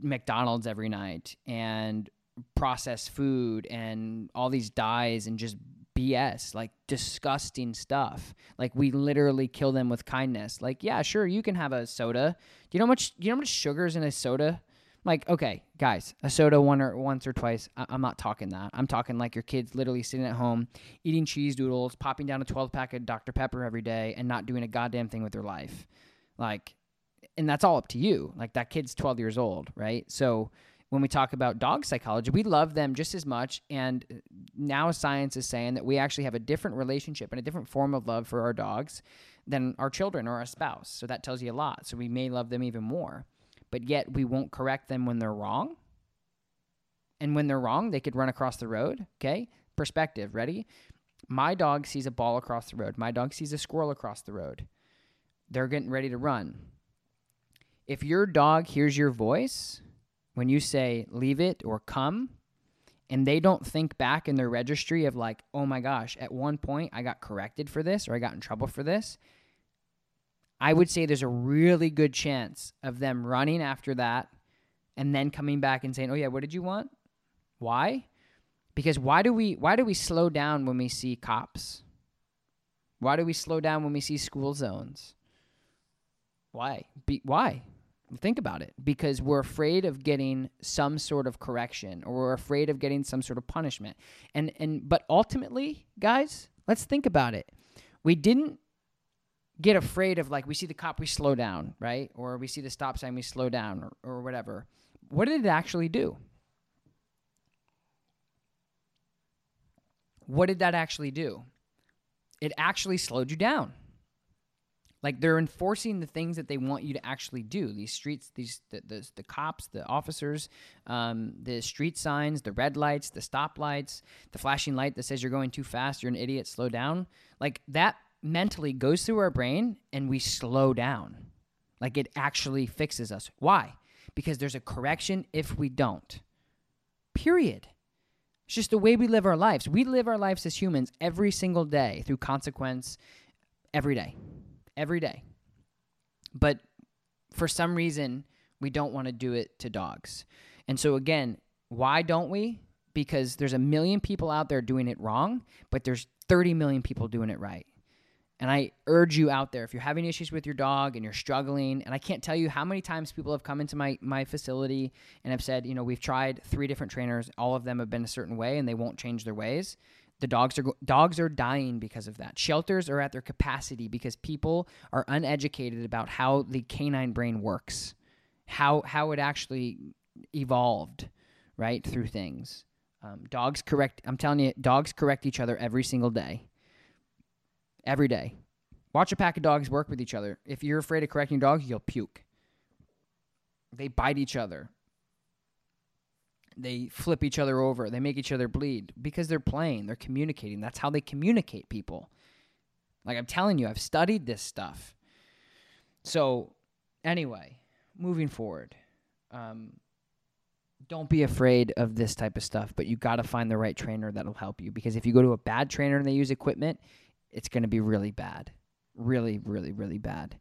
McDonald's every night and processed food and all these dyes and just BS, like disgusting stuff. Like we literally kill them with kindness. Like, yeah, sure, you can have a soda. Do you know how much? You know how much sugar's in a soda? Like, okay, guys, a soda one or once or twice. I- am not talking that. I'm talking like your kids literally sitting at home eating cheese doodles, popping down a 12 pack of Dr Pepper every day, and not doing a goddamn thing with their life. Like, and that's all up to you. Like that kid's 12 years old, right? So when we talk about dog psychology, we love them just as much. And now science is saying that we actually have a different relationship and a different form of love for our dogs than our children or our spouse. So that tells you a lot. So we may love them even more. But yet we won't correct them when they're wrong. And when they're wrong, they could run across the road. Okay. Perspective. Ready? My dog sees a ball across the road. My dog sees a squirrel across the road. They're getting ready to run. If your dog hears your voice, when you say leave it or come, and they don't think back in their registry of like, oh my gosh, at one point I got corrected for this or I got in trouble for this, I would say there's a really good chance of them running after that and then coming back and saying, "Oh yeah, what did you want? Why?" Because why do we why do we slow down when we see cops? Why do we slow down when we see school zones? Why? Be, why? Think about it because we're afraid of getting some sort of correction or we're afraid of getting some sort of punishment. And and but ultimately, guys, let's think about it. We didn't get afraid of like we see the cop we slow down, right? Or we see the stop sign we slow down or, or whatever. What did it actually do? What did that actually do? It actually slowed you down. Like they're enforcing the things that they want you to actually do. These streets, these the the, the cops, the officers, um, the street signs, the red lights, the stop lights, the flashing light that says you're going too fast, you're an idiot, slow down. Like that mentally goes through our brain and we slow down. Like it actually fixes us. Why? Because there's a correction if we don't. Period. It's just the way we live our lives. We live our lives as humans every single day through consequence every day every day. But for some reason, we don't want to do it to dogs. And so, again, why don't we? Because there's a million people out there doing it wrong, but there's 30 million people doing it right. And I urge you out there, if you're having issues with your dog and you're struggling, and I can't tell you how many times people have come into my, my facility and have said, you know, we've tried three different trainers, all of them have been a certain way and they won't change their ways. The dogs are dogs are dying because of that. Shelters are at their capacity because people are uneducated about how the canine brain works, how how it actually evolved, right through things. Um, dogs correct. I'm telling you, dogs correct each other every single day. Every day. Watch a pack of dogs work with each other. If you're afraid of correcting dogs, you'll puke. They bite each other they flip each other over they make each other bleed because they're playing they're communicating that's how they communicate people. Like i'm telling you i've studied this stuff. So anyway moving forward um, don't be afraid of this type of stuff but you got to find the right trainer that'll help you because if you go to a bad trainer and they use equipment it's going to be really bad really really really bad.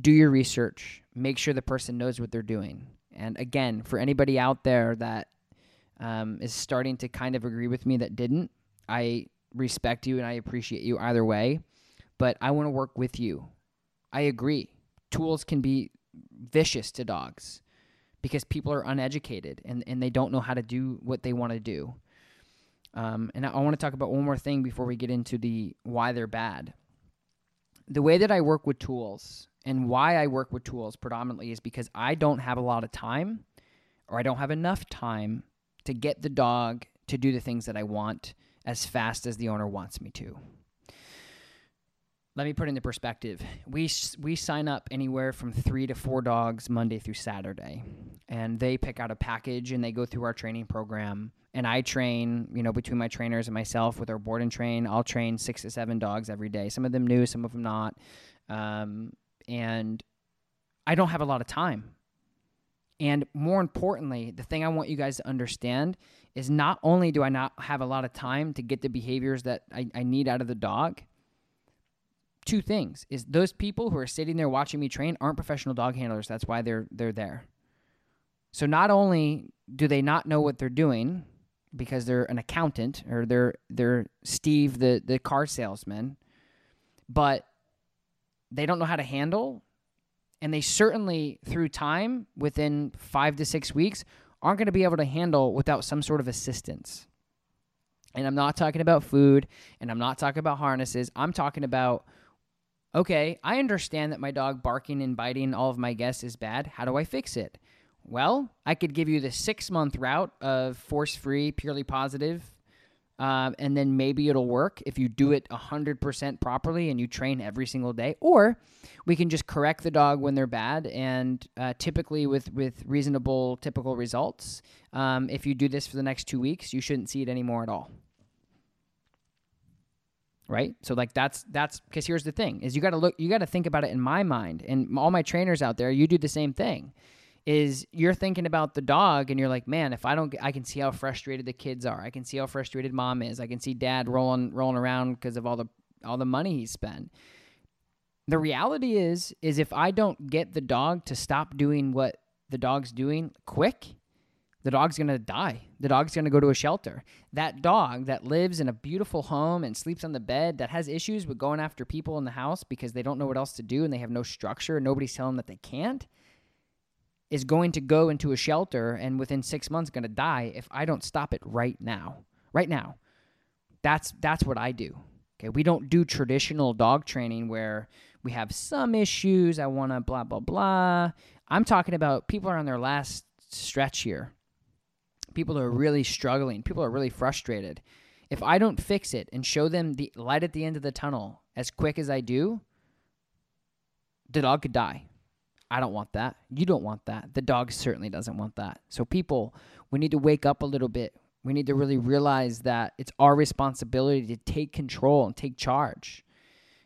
Do your research make sure the person knows what they're doing. And again for anybody out there that um, is starting to kind of agree with me that didn't. I respect you and I appreciate you either way, but I want to work with you. I agree. Tools can be vicious to dogs because people are uneducated and, and they don't know how to do what they want to do. Um, and I, I want to talk about one more thing before we get into the why they're bad. The way that I work with tools and why I work with tools predominantly is because I don't have a lot of time or I don't have enough time to get the dog to do the things that I want as fast as the owner wants me to. Let me put into perspective. We we sign up anywhere from 3 to 4 dogs Monday through Saturday and they pick out a package and they go through our training program and I train, you know, between my trainers and myself with our board and train, I'll train 6 to 7 dogs every day. Some of them new, some of them not. Um, and I don't have a lot of time. And more importantly, the thing I want you guys to understand is not only do I not have a lot of time to get the behaviors that I, I need out of the dog, two things is those people who are sitting there watching me train aren't professional dog handlers. That's why they're they're there. So not only do they not know what they're doing because they're an accountant or they're they're Steve the the car salesman, but they don't know how to handle and they certainly through time within 5 to 6 weeks aren't going to be able to handle without some sort of assistance. And I'm not talking about food and I'm not talking about harnesses. I'm talking about okay, I understand that my dog barking and biting all of my guests is bad. How do I fix it? Well, I could give you the six month route of force free, purely positive, um, and then maybe it'll work if you do it 100% properly and you train every single day. Or we can just correct the dog when they're bad, and uh, typically with, with reasonable, typical results. Um, if you do this for the next two weeks, you shouldn't see it anymore at all. Right? So like that's that's because here's the thing is you got to look you got to think about it in my mind and all my trainers out there you do the same thing is you're thinking about the dog and you're like, man, if I don't, I can see how frustrated the kids are. I can see how frustrated mom is. I can see dad rolling rolling around because of all the all the money he spent. The reality is, is if I don't get the dog to stop doing what the dog's doing quick, the dog's gonna die. The dog's gonna go to a shelter. That dog that lives in a beautiful home and sleeps on the bed that has issues with going after people in the house because they don't know what else to do and they have no structure and nobody's telling them that they can't is going to go into a shelter and within six months going to die if I don't stop it right now. Right now. That's that's what I do. Okay, we don't do traditional dog training where we have some issues. I want to blah blah blah. I'm talking about people are on their last stretch here. People are really struggling. People are really frustrated. If I don't fix it and show them the light at the end of the tunnel as quick as I do, the dog could die. I don't want that. You don't want that. The dog certainly doesn't want that. So, people, we need to wake up a little bit. We need to really realize that it's our responsibility to take control and take charge.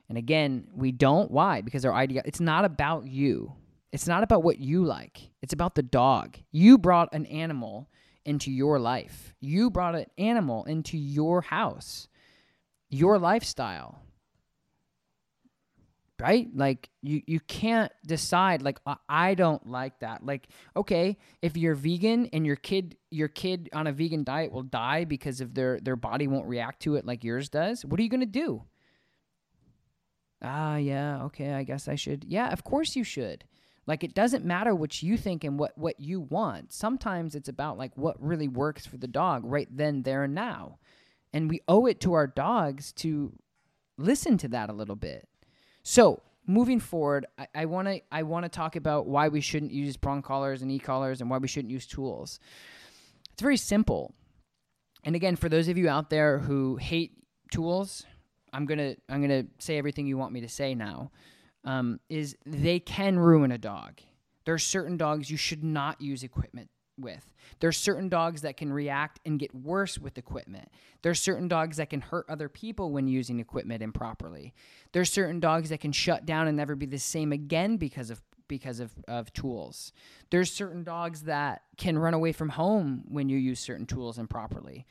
And again, we don't. Why? Because our idea, it's not about you. It's not about what you like. It's about the dog. You brought an animal into your life, you brought an animal into your house, your lifestyle right? Like you you can't decide like i don't like that. Like okay if you're vegan and your kid your kid on a vegan diet will die because of their their body won't react to it like yours does what are you going to do? Ah yeah okay i guess i should yeah of course you should. Like it doesn't matter what you think and what what you want. Sometimes it's about like what really works for the dog right then there and now. And we owe it to our dogs to listen to that a little bit so moving forward, I want to I want to talk about why we shouldn't use prong collars and e collars and why we shouldn't use tools. It's very simple. And again, for those of you out there who hate tools, I'm gonna I'm gonna say everything you want me to say now. Um, is they can ruin a dog. There are certain dogs you should not use equipment with. There's certain dogs that can react and get worse with equipment. There's certain dogs that can hurt other people when using equipment improperly. There's certain dogs that can shut down and never be the same again because of because of, of tools. There's certain dogs that can run away from home when you use certain tools improperly.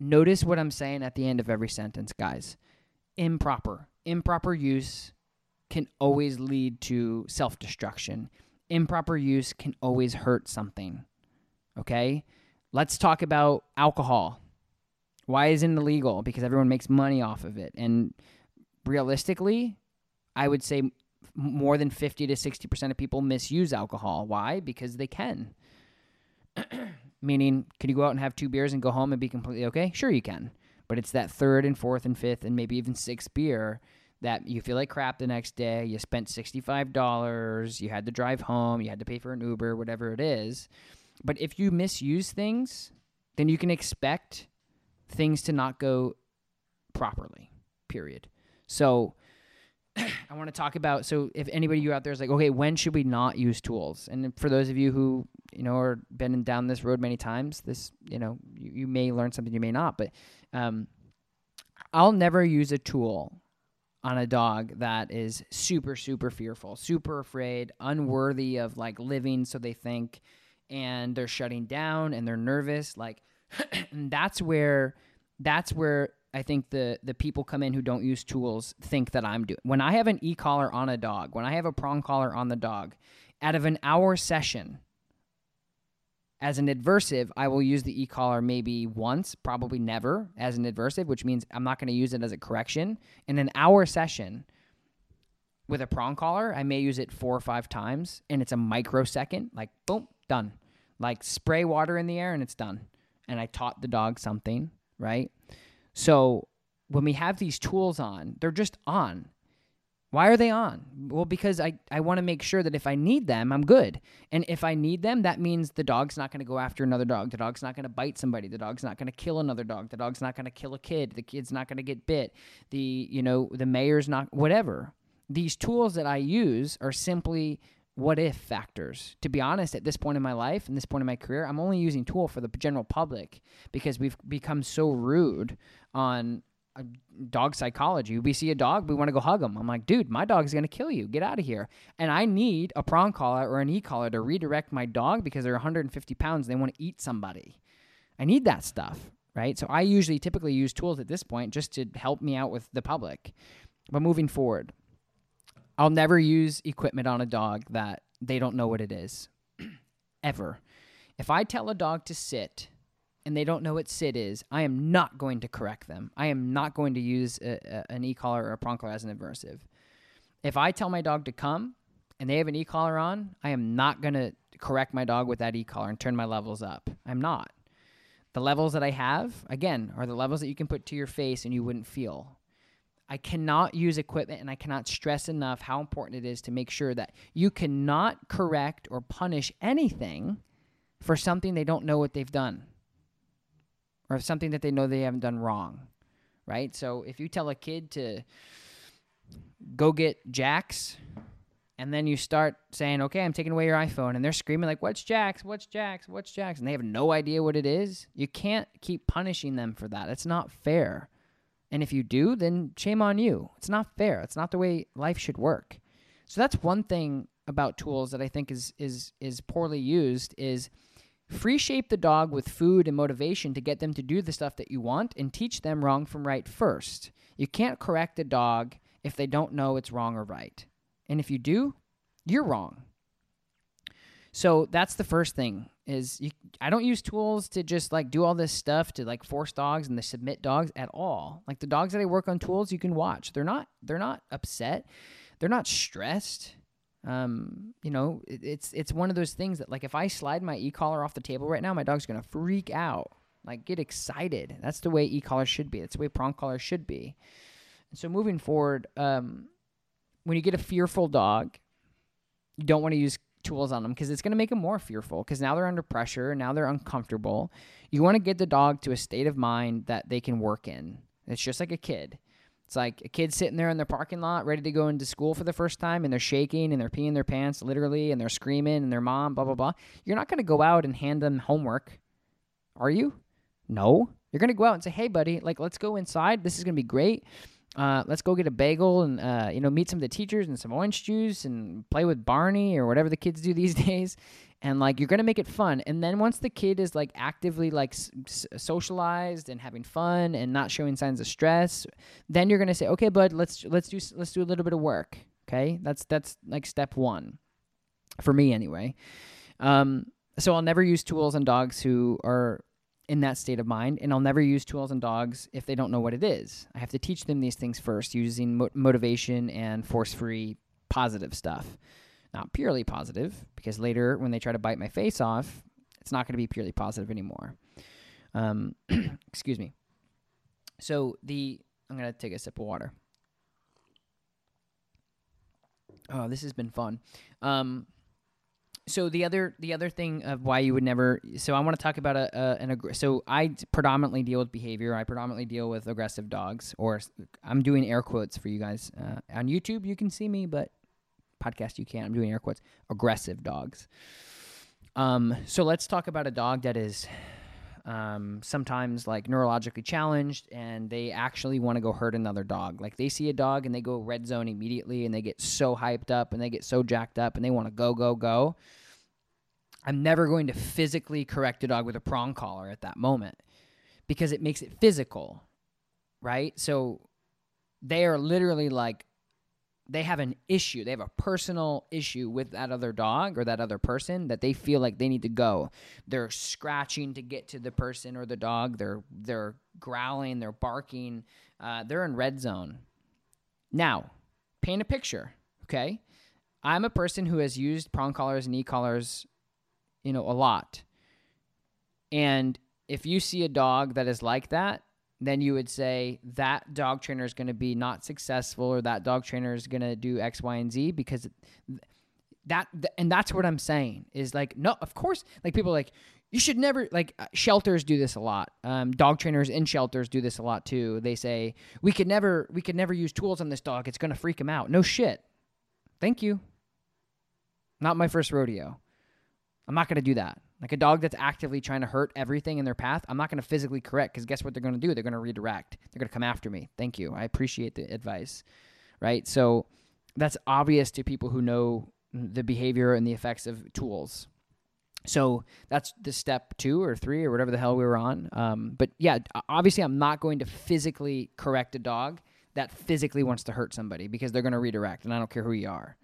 Notice what I'm saying at the end of every sentence, guys. Improper. Improper use can always lead to self destruction. Improper use can always hurt something. Okay? Let's talk about alcohol. Why isn't it illegal? Because everyone makes money off of it. And realistically, I would say more than 50 to 60% of people misuse alcohol. Why? Because they can. <clears throat> Meaning, can you go out and have two beers and go home and be completely okay? Sure, you can. But it's that third and fourth and fifth and maybe even sixth beer that you feel like crap the next day. You spent $65. You had to drive home. You had to pay for an Uber, whatever it is. But if you misuse things, then you can expect things to not go properly, period. So, <clears throat> I want to talk about so if anybody you out there is like, okay, when should we not use tools? And for those of you who you know are been down this road many times, this you know you, you may learn something, you may not. But um, I'll never use a tool on a dog that is super super fearful, super afraid, unworthy of like living, so they think, and they're shutting down and they're nervous. Like <clears throat> that's where that's where I think the the people come in who don't use tools think that I'm doing. When I have an e collar on a dog, when I have a prong collar on the dog, out of an hour session, as an adversive, I will use the e collar maybe once, probably never as an adversive, which means I'm not going to use it as a correction. In an hour session with a prong collar, I may use it four or five times, and it's a microsecond, like boom, done. Like spray water in the air and it's done. And I taught the dog something, right? So when we have these tools on, they're just on. Why are they on? Well, because I, I want to make sure that if I need them, I'm good. And if I need them, that means the dog's not going to go after another dog. The dog's not going to bite somebody. The dog's not going to kill another dog. The dog's not going to kill a kid. The kid's not going to get bit. The, you know, the mayor's not, whatever. These tools that I use are simply what if factors. To be honest, at this point in my life and this point in my career, I'm only using tool for the general public because we've become so rude on dog psychology. We see a dog, we want to go hug him. I'm like, dude, my dog's gonna kill you. Get out of here. And I need a prong collar or an e collar to redirect my dog because they're 150 pounds. And they want to eat somebody. I need that stuff, right? So I usually typically use tools at this point just to help me out with the public. But moving forward, I'll never use equipment on a dog that they don't know what it is. <clears throat> Ever. If I tell a dog to sit and they don't know what sit is, I am not going to correct them. I am not going to use a, a, an e-collar or a prong collar as an aversive. If I tell my dog to come and they have an e-collar on, I am not going to correct my dog with that e-collar and turn my levels up. I'm not. The levels that I have, again, are the levels that you can put to your face and you wouldn't feel. I cannot use equipment and I cannot stress enough how important it is to make sure that you cannot correct or punish anything for something they don't know what they've done or something that they know they haven't done wrong, right? So if you tell a kid to go get Jacks and then you start saying, okay, I'm taking away your iPhone, and they're screaming, like, what's Jacks? What's Jacks? What's Jacks? And they have no idea what it is, you can't keep punishing them for that. It's not fair. And if you do, then shame on you. It's not fair. It's not the way life should work. So that's one thing about tools that I think is is is poorly used is free shape the dog with food and motivation to get them to do the stuff that you want and teach them wrong from right first. You can't correct a dog if they don't know it's wrong or right. And if you do, you're wrong. So that's the first thing is you, I don't use tools to just like do all this stuff to like force dogs and the submit dogs at all. Like the dogs that I work on tools, you can watch. They're not they're not upset. They're not stressed. Um, you know, it, it's it's one of those things that like if I slide my e-collar off the table right now, my dog's gonna freak out, like get excited. That's the way e-collar should be. That's the way prong collar should be. And so moving forward, um, when you get a fearful dog, you don't want to use tools on them because it's going to make them more fearful because now they're under pressure, now they're uncomfortable. You want to get the dog to a state of mind that they can work in. It's just like a kid. It's like a kid sitting there in their parking lot ready to go into school for the first time and they're shaking and they're peeing their pants literally and they're screaming and their mom, blah, blah, blah. You're not going to go out and hand them homework, are you? No. You're going to go out and say, hey, buddy, like, let's go inside. This is going to be great uh, let's go get a bagel and uh, you know meet some of the teachers and some orange juice and play with Barney or whatever the kids do <laughs> these days. And like you're gonna make it fun. And then once the kid is like actively like s- socialized and having fun and not showing signs of stress, then you're gonna say, okay, bud, let's let's do let's do a little bit of work. Okay, that's that's like step one for me anyway. Um, so I'll never use tools on dogs who are in that state of mind, and I'll never use tools on dogs if they don't know what it is. I have to teach them these things first using mo- motivation and force free positive stuff. Not purely positive, because later when they try to bite my face off, it's not going to be purely positive anymore. Um, <clears throat> excuse me. So the I'm gonna take a sip of water. Oh, this has been fun. Um, so the other the other thing of why you would never so I want to talk about a, a an aggr- so I predominantly deal with behavior. I predominantly deal with aggressive dogs, or I'm doing air quotes for you guys uh, on YouTube. You can see me, but podcast you can't. I'm doing air quotes. Aggressive dogs. Um, so let's talk about a dog that is um, sometimes like neurologically challenged and they actually want to go hurt another dog. Like they see a dog and they go red zone immediately and they get so hyped up and they get so jacked up and they want to go, go, go. I'm never going to physically correct a dog with a prong collar at that moment because it makes it physical, right? So they are literally like they have an issue. They have a personal issue with that other dog or that other person that they feel like they need to go. They're scratching to get to the person or the dog. They're they're growling. They're barking. Uh, they're in red zone. Now, paint a picture. Okay, I'm a person who has used prong collars and e collars, you know, a lot. And if you see a dog that is like that, then you would say that dog trainer is going to be not successful or that dog trainer is going to do X, Y, and Z because that, and that's what I'm saying is like, no, of course, like people like, you should never, like, uh, shelters do this a lot. Um, dog trainers in shelters do this a lot too. They say, we could never, we could never use tools on this dog. It's going to freak him out. No shit. Thank you. Not my first rodeo. I'm not going to do that. Like a dog that's actively trying to hurt everything in their path, I'm not going to physically correct because guess what they're going to do? They're going to redirect. They're going to come after me. Thank you. I appreciate the advice. Right? So that's obvious to people who know the behavior and the effects of tools. So that's the step two or three or whatever the hell we were on. Um, but yeah, obviously, I'm not going to physically correct a dog that physically wants to hurt somebody because they're going to redirect, and I don't care who you are.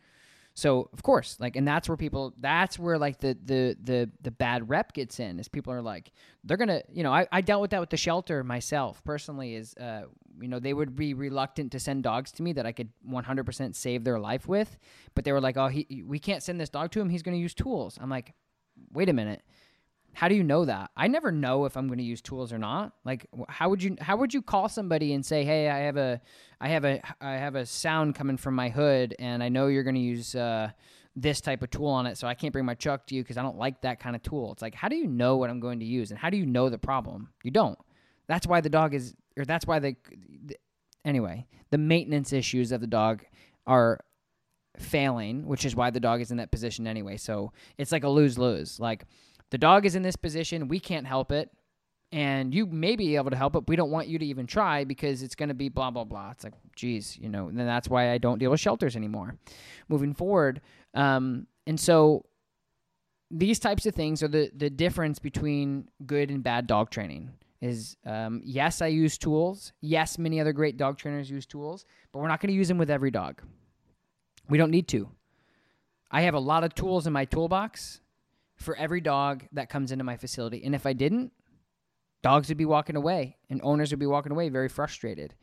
So of course, like, and that's where people, that's where like the the the the bad rep gets in. Is people are like, they're gonna, you know, I, I dealt with that with the shelter myself personally. Is uh, you know, they would be reluctant to send dogs to me that I could 100% save their life with, but they were like, oh, he, we can't send this dog to him. He's gonna use tools. I'm like, wait a minute how do you know that? I never know if i'm going to use tools or not. Like how would you how would you call somebody and say hey i have a i have a i have a sound coming from my hood and i know you're going to use uh, this type of tool on it so i can't bring my truck to you because i don't like that kind of tool. It's like how do you know what i'm going to use and how do you know the problem? You don't. That's why the dog is or that's why the, the anyway the maintenance issues of the dog are failing which is why the dog is in that position anyway. So it's like a lose-lose. Like the dog is in this position. We can't help it. And you may be able to help it. We don't want you to even try because it's going to be blah, blah, blah. It's like, geez, you know, and that's why I don't deal with shelters anymore moving forward. Um, and so these types of things are the, the difference between good and bad dog training is um, yes, I use tools. Yes, many other great dog trainers use tools, but we're not going to use them with every dog. We don't need to. I have a lot of tools in my toolbox for every dog that comes into my facility. And if I didn't, dogs would be walking away and owners would be walking away very frustrated.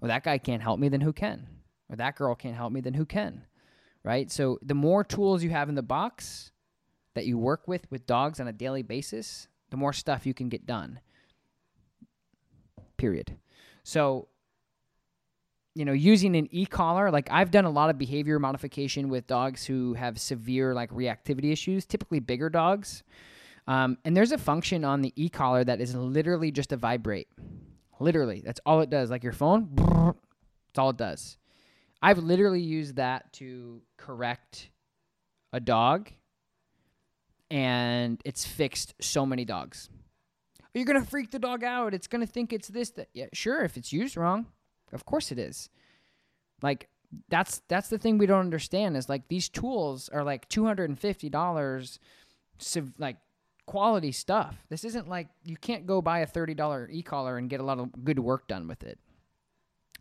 Well, that guy can't help me, then who can? Or that girl can't help me, then who can? Right? So the more tools you have in the box that you work with with dogs on a daily basis, the more stuff you can get done. Period. So you know, using an e-collar, like I've done a lot of behavior modification with dogs who have severe like reactivity issues, typically bigger dogs. Um, and there's a function on the e-collar that is literally just a vibrate. Literally, that's all it does. Like your phone, that's all it does. I've literally used that to correct a dog, and it's fixed so many dogs. You're gonna freak the dog out. It's gonna think it's this. That yeah, sure. If it's used wrong, of course it is. Like that's that's the thing we don't understand is like these tools are like two hundred and fifty dollars, like quality stuff. This isn't like you can't go buy a thirty dollar e collar and get a lot of good work done with it.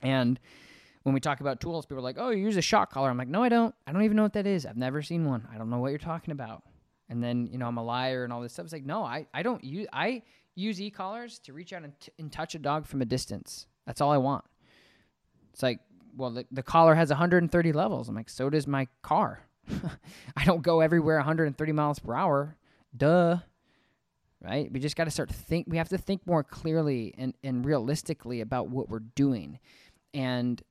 And when we talk about tools, people are like, "Oh, you use a shock collar." I'm like, "No, I don't. I don't even know what that is. I've never seen one. I don't know what you're talking about." and then you know I'm a liar and all this stuff. It's like no, I I don't use I use e-collars to reach out and, t- and touch a dog from a distance. That's all I want. It's like well the, the collar has 130 levels. I'm like so does my car. <laughs> I don't go everywhere 130 miles per hour. Duh. Right? We just got to start think we have to think more clearly and, and realistically about what we're doing. And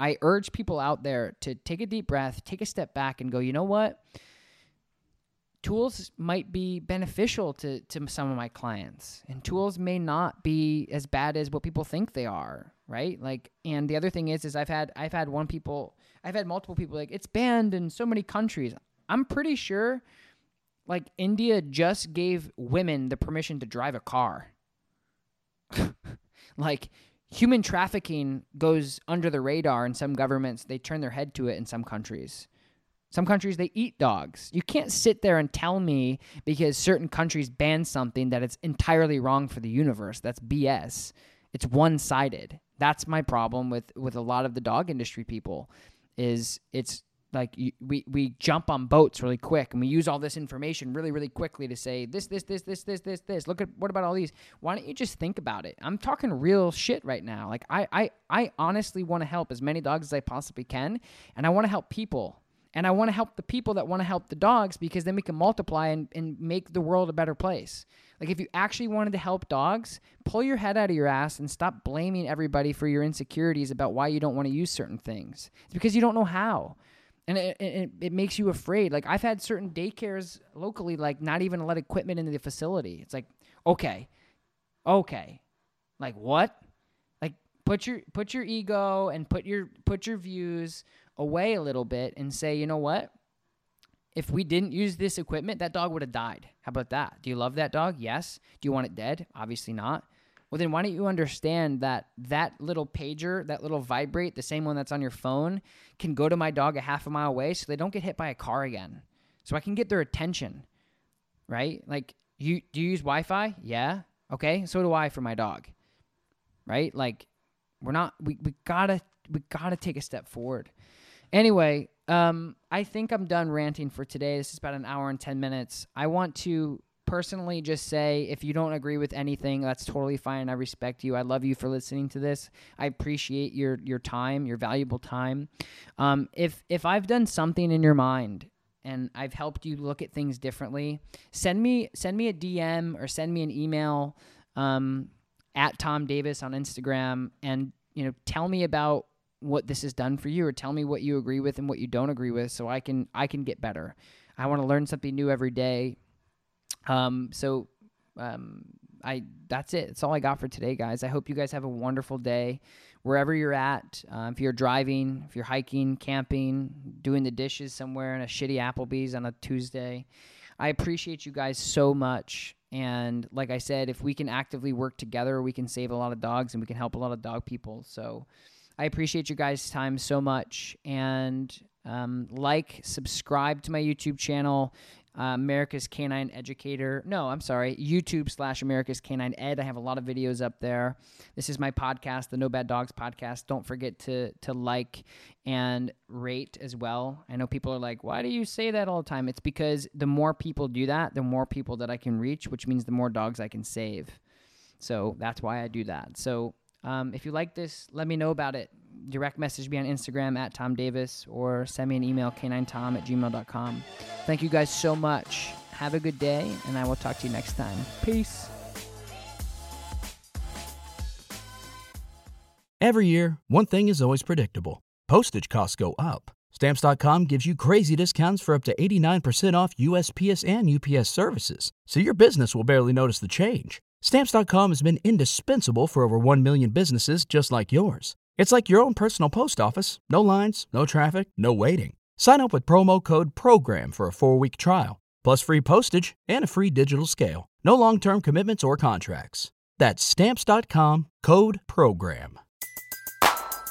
I urge people out there to take a deep breath, take a step back and go, "You know what? tools might be beneficial to, to some of my clients and tools may not be as bad as what people think they are right like and the other thing is is i've had i've had one people i've had multiple people like it's banned in so many countries i'm pretty sure like india just gave women the permission to drive a car <laughs> like human trafficking goes under the radar in some governments they turn their head to it in some countries some countries they eat dogs. You can't sit there and tell me because certain countries ban something that it's entirely wrong for the universe. That's BS. It's one-sided. That's my problem with with a lot of the dog industry people is it's like we we jump on boats really quick and we use all this information really really quickly to say this this this this this this this. Look at what about all these? Why don't you just think about it? I'm talking real shit right now. Like i i i honestly want to help as many dogs as i possibly can and i want to help people. And I want to help the people that want to help the dogs because then we can multiply and, and make the world a better place. Like, if you actually wanted to help dogs, pull your head out of your ass and stop blaming everybody for your insecurities about why you don't want to use certain things. It's because you don't know how. And it, it, it makes you afraid. Like, I've had certain daycares locally, like, not even let equipment into the facility. It's like, okay, okay. Like, what? Like, put your put your ego and put your put your views away a little bit and say, you know what? If we didn't use this equipment, that dog would have died. How about that? Do you love that dog? Yes. Do you want it dead? Obviously not. Well, then why don't you understand that that little pager, that little vibrate, the same one that's on your phone, can go to my dog a half a mile away so they don't get hit by a car again. So I can get their attention, right? Like, you do you use Wi-Fi? Yeah. Okay. So do I for my dog, right? Like, we're not. We we gotta we gotta take a step forward. Anyway, um, I think I'm done ranting for today. This is about an hour and 10 minutes. I want to personally just say if you don't agree with anything, that's totally fine. I respect you. I love you for listening to this. I appreciate your your time, your valuable time. Um, if if I've done something in your mind and I've helped you look at things differently, send me send me a DM or send me an email um, at Tom Davis on Instagram and you know tell me about what this has done for you or tell me what you agree with and what you don't agree with so I can I can get better. I want to learn something new every day. Um so um I that's it. That's all I got for today, guys. I hope you guys have a wonderful day wherever you're at. Uh, if you're driving, if you're hiking, camping, doing the dishes somewhere in a shitty Applebee's on a Tuesday. I appreciate you guys so much. And like I said, if we can actively work together, we can save a lot of dogs and we can help a lot of dog people. So I appreciate you guys' time so much. And um, like, subscribe to my YouTube channel, uh, America's Canine Educator. No, I'm sorry, YouTube slash America's Canine Ed. I have a lot of videos up there. This is my podcast, the No Bad Dogs podcast. Don't forget to to like and rate as well. I know people are like, why do you say that all the time? It's because the more people do that, the more people that I can reach, which means the more dogs I can save. So that's why I do that. So um, if you like this, let me know about it. Direct message me on Instagram at Tom Davis or send me an email, k9tom at gmail.com. Thank you guys so much. Have a good day, and I will talk to you next time. Peace. Every year, one thing is always predictable postage costs go up. Stamps.com gives you crazy discounts for up to 89% off USPS and UPS services, so your business will barely notice the change. Stamps.com has been indispensable for over 1 million businesses just like yours. It's like your own personal post office no lines, no traffic, no waiting. Sign up with promo code PROGRAM for a four week trial, plus free postage and a free digital scale. No long term commitments or contracts. That's Stamps.com code PROGRAM.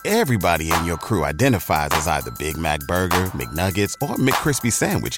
Everybody in your crew identifies as either Big Mac Burger, McNuggets, or McCrispy Sandwich,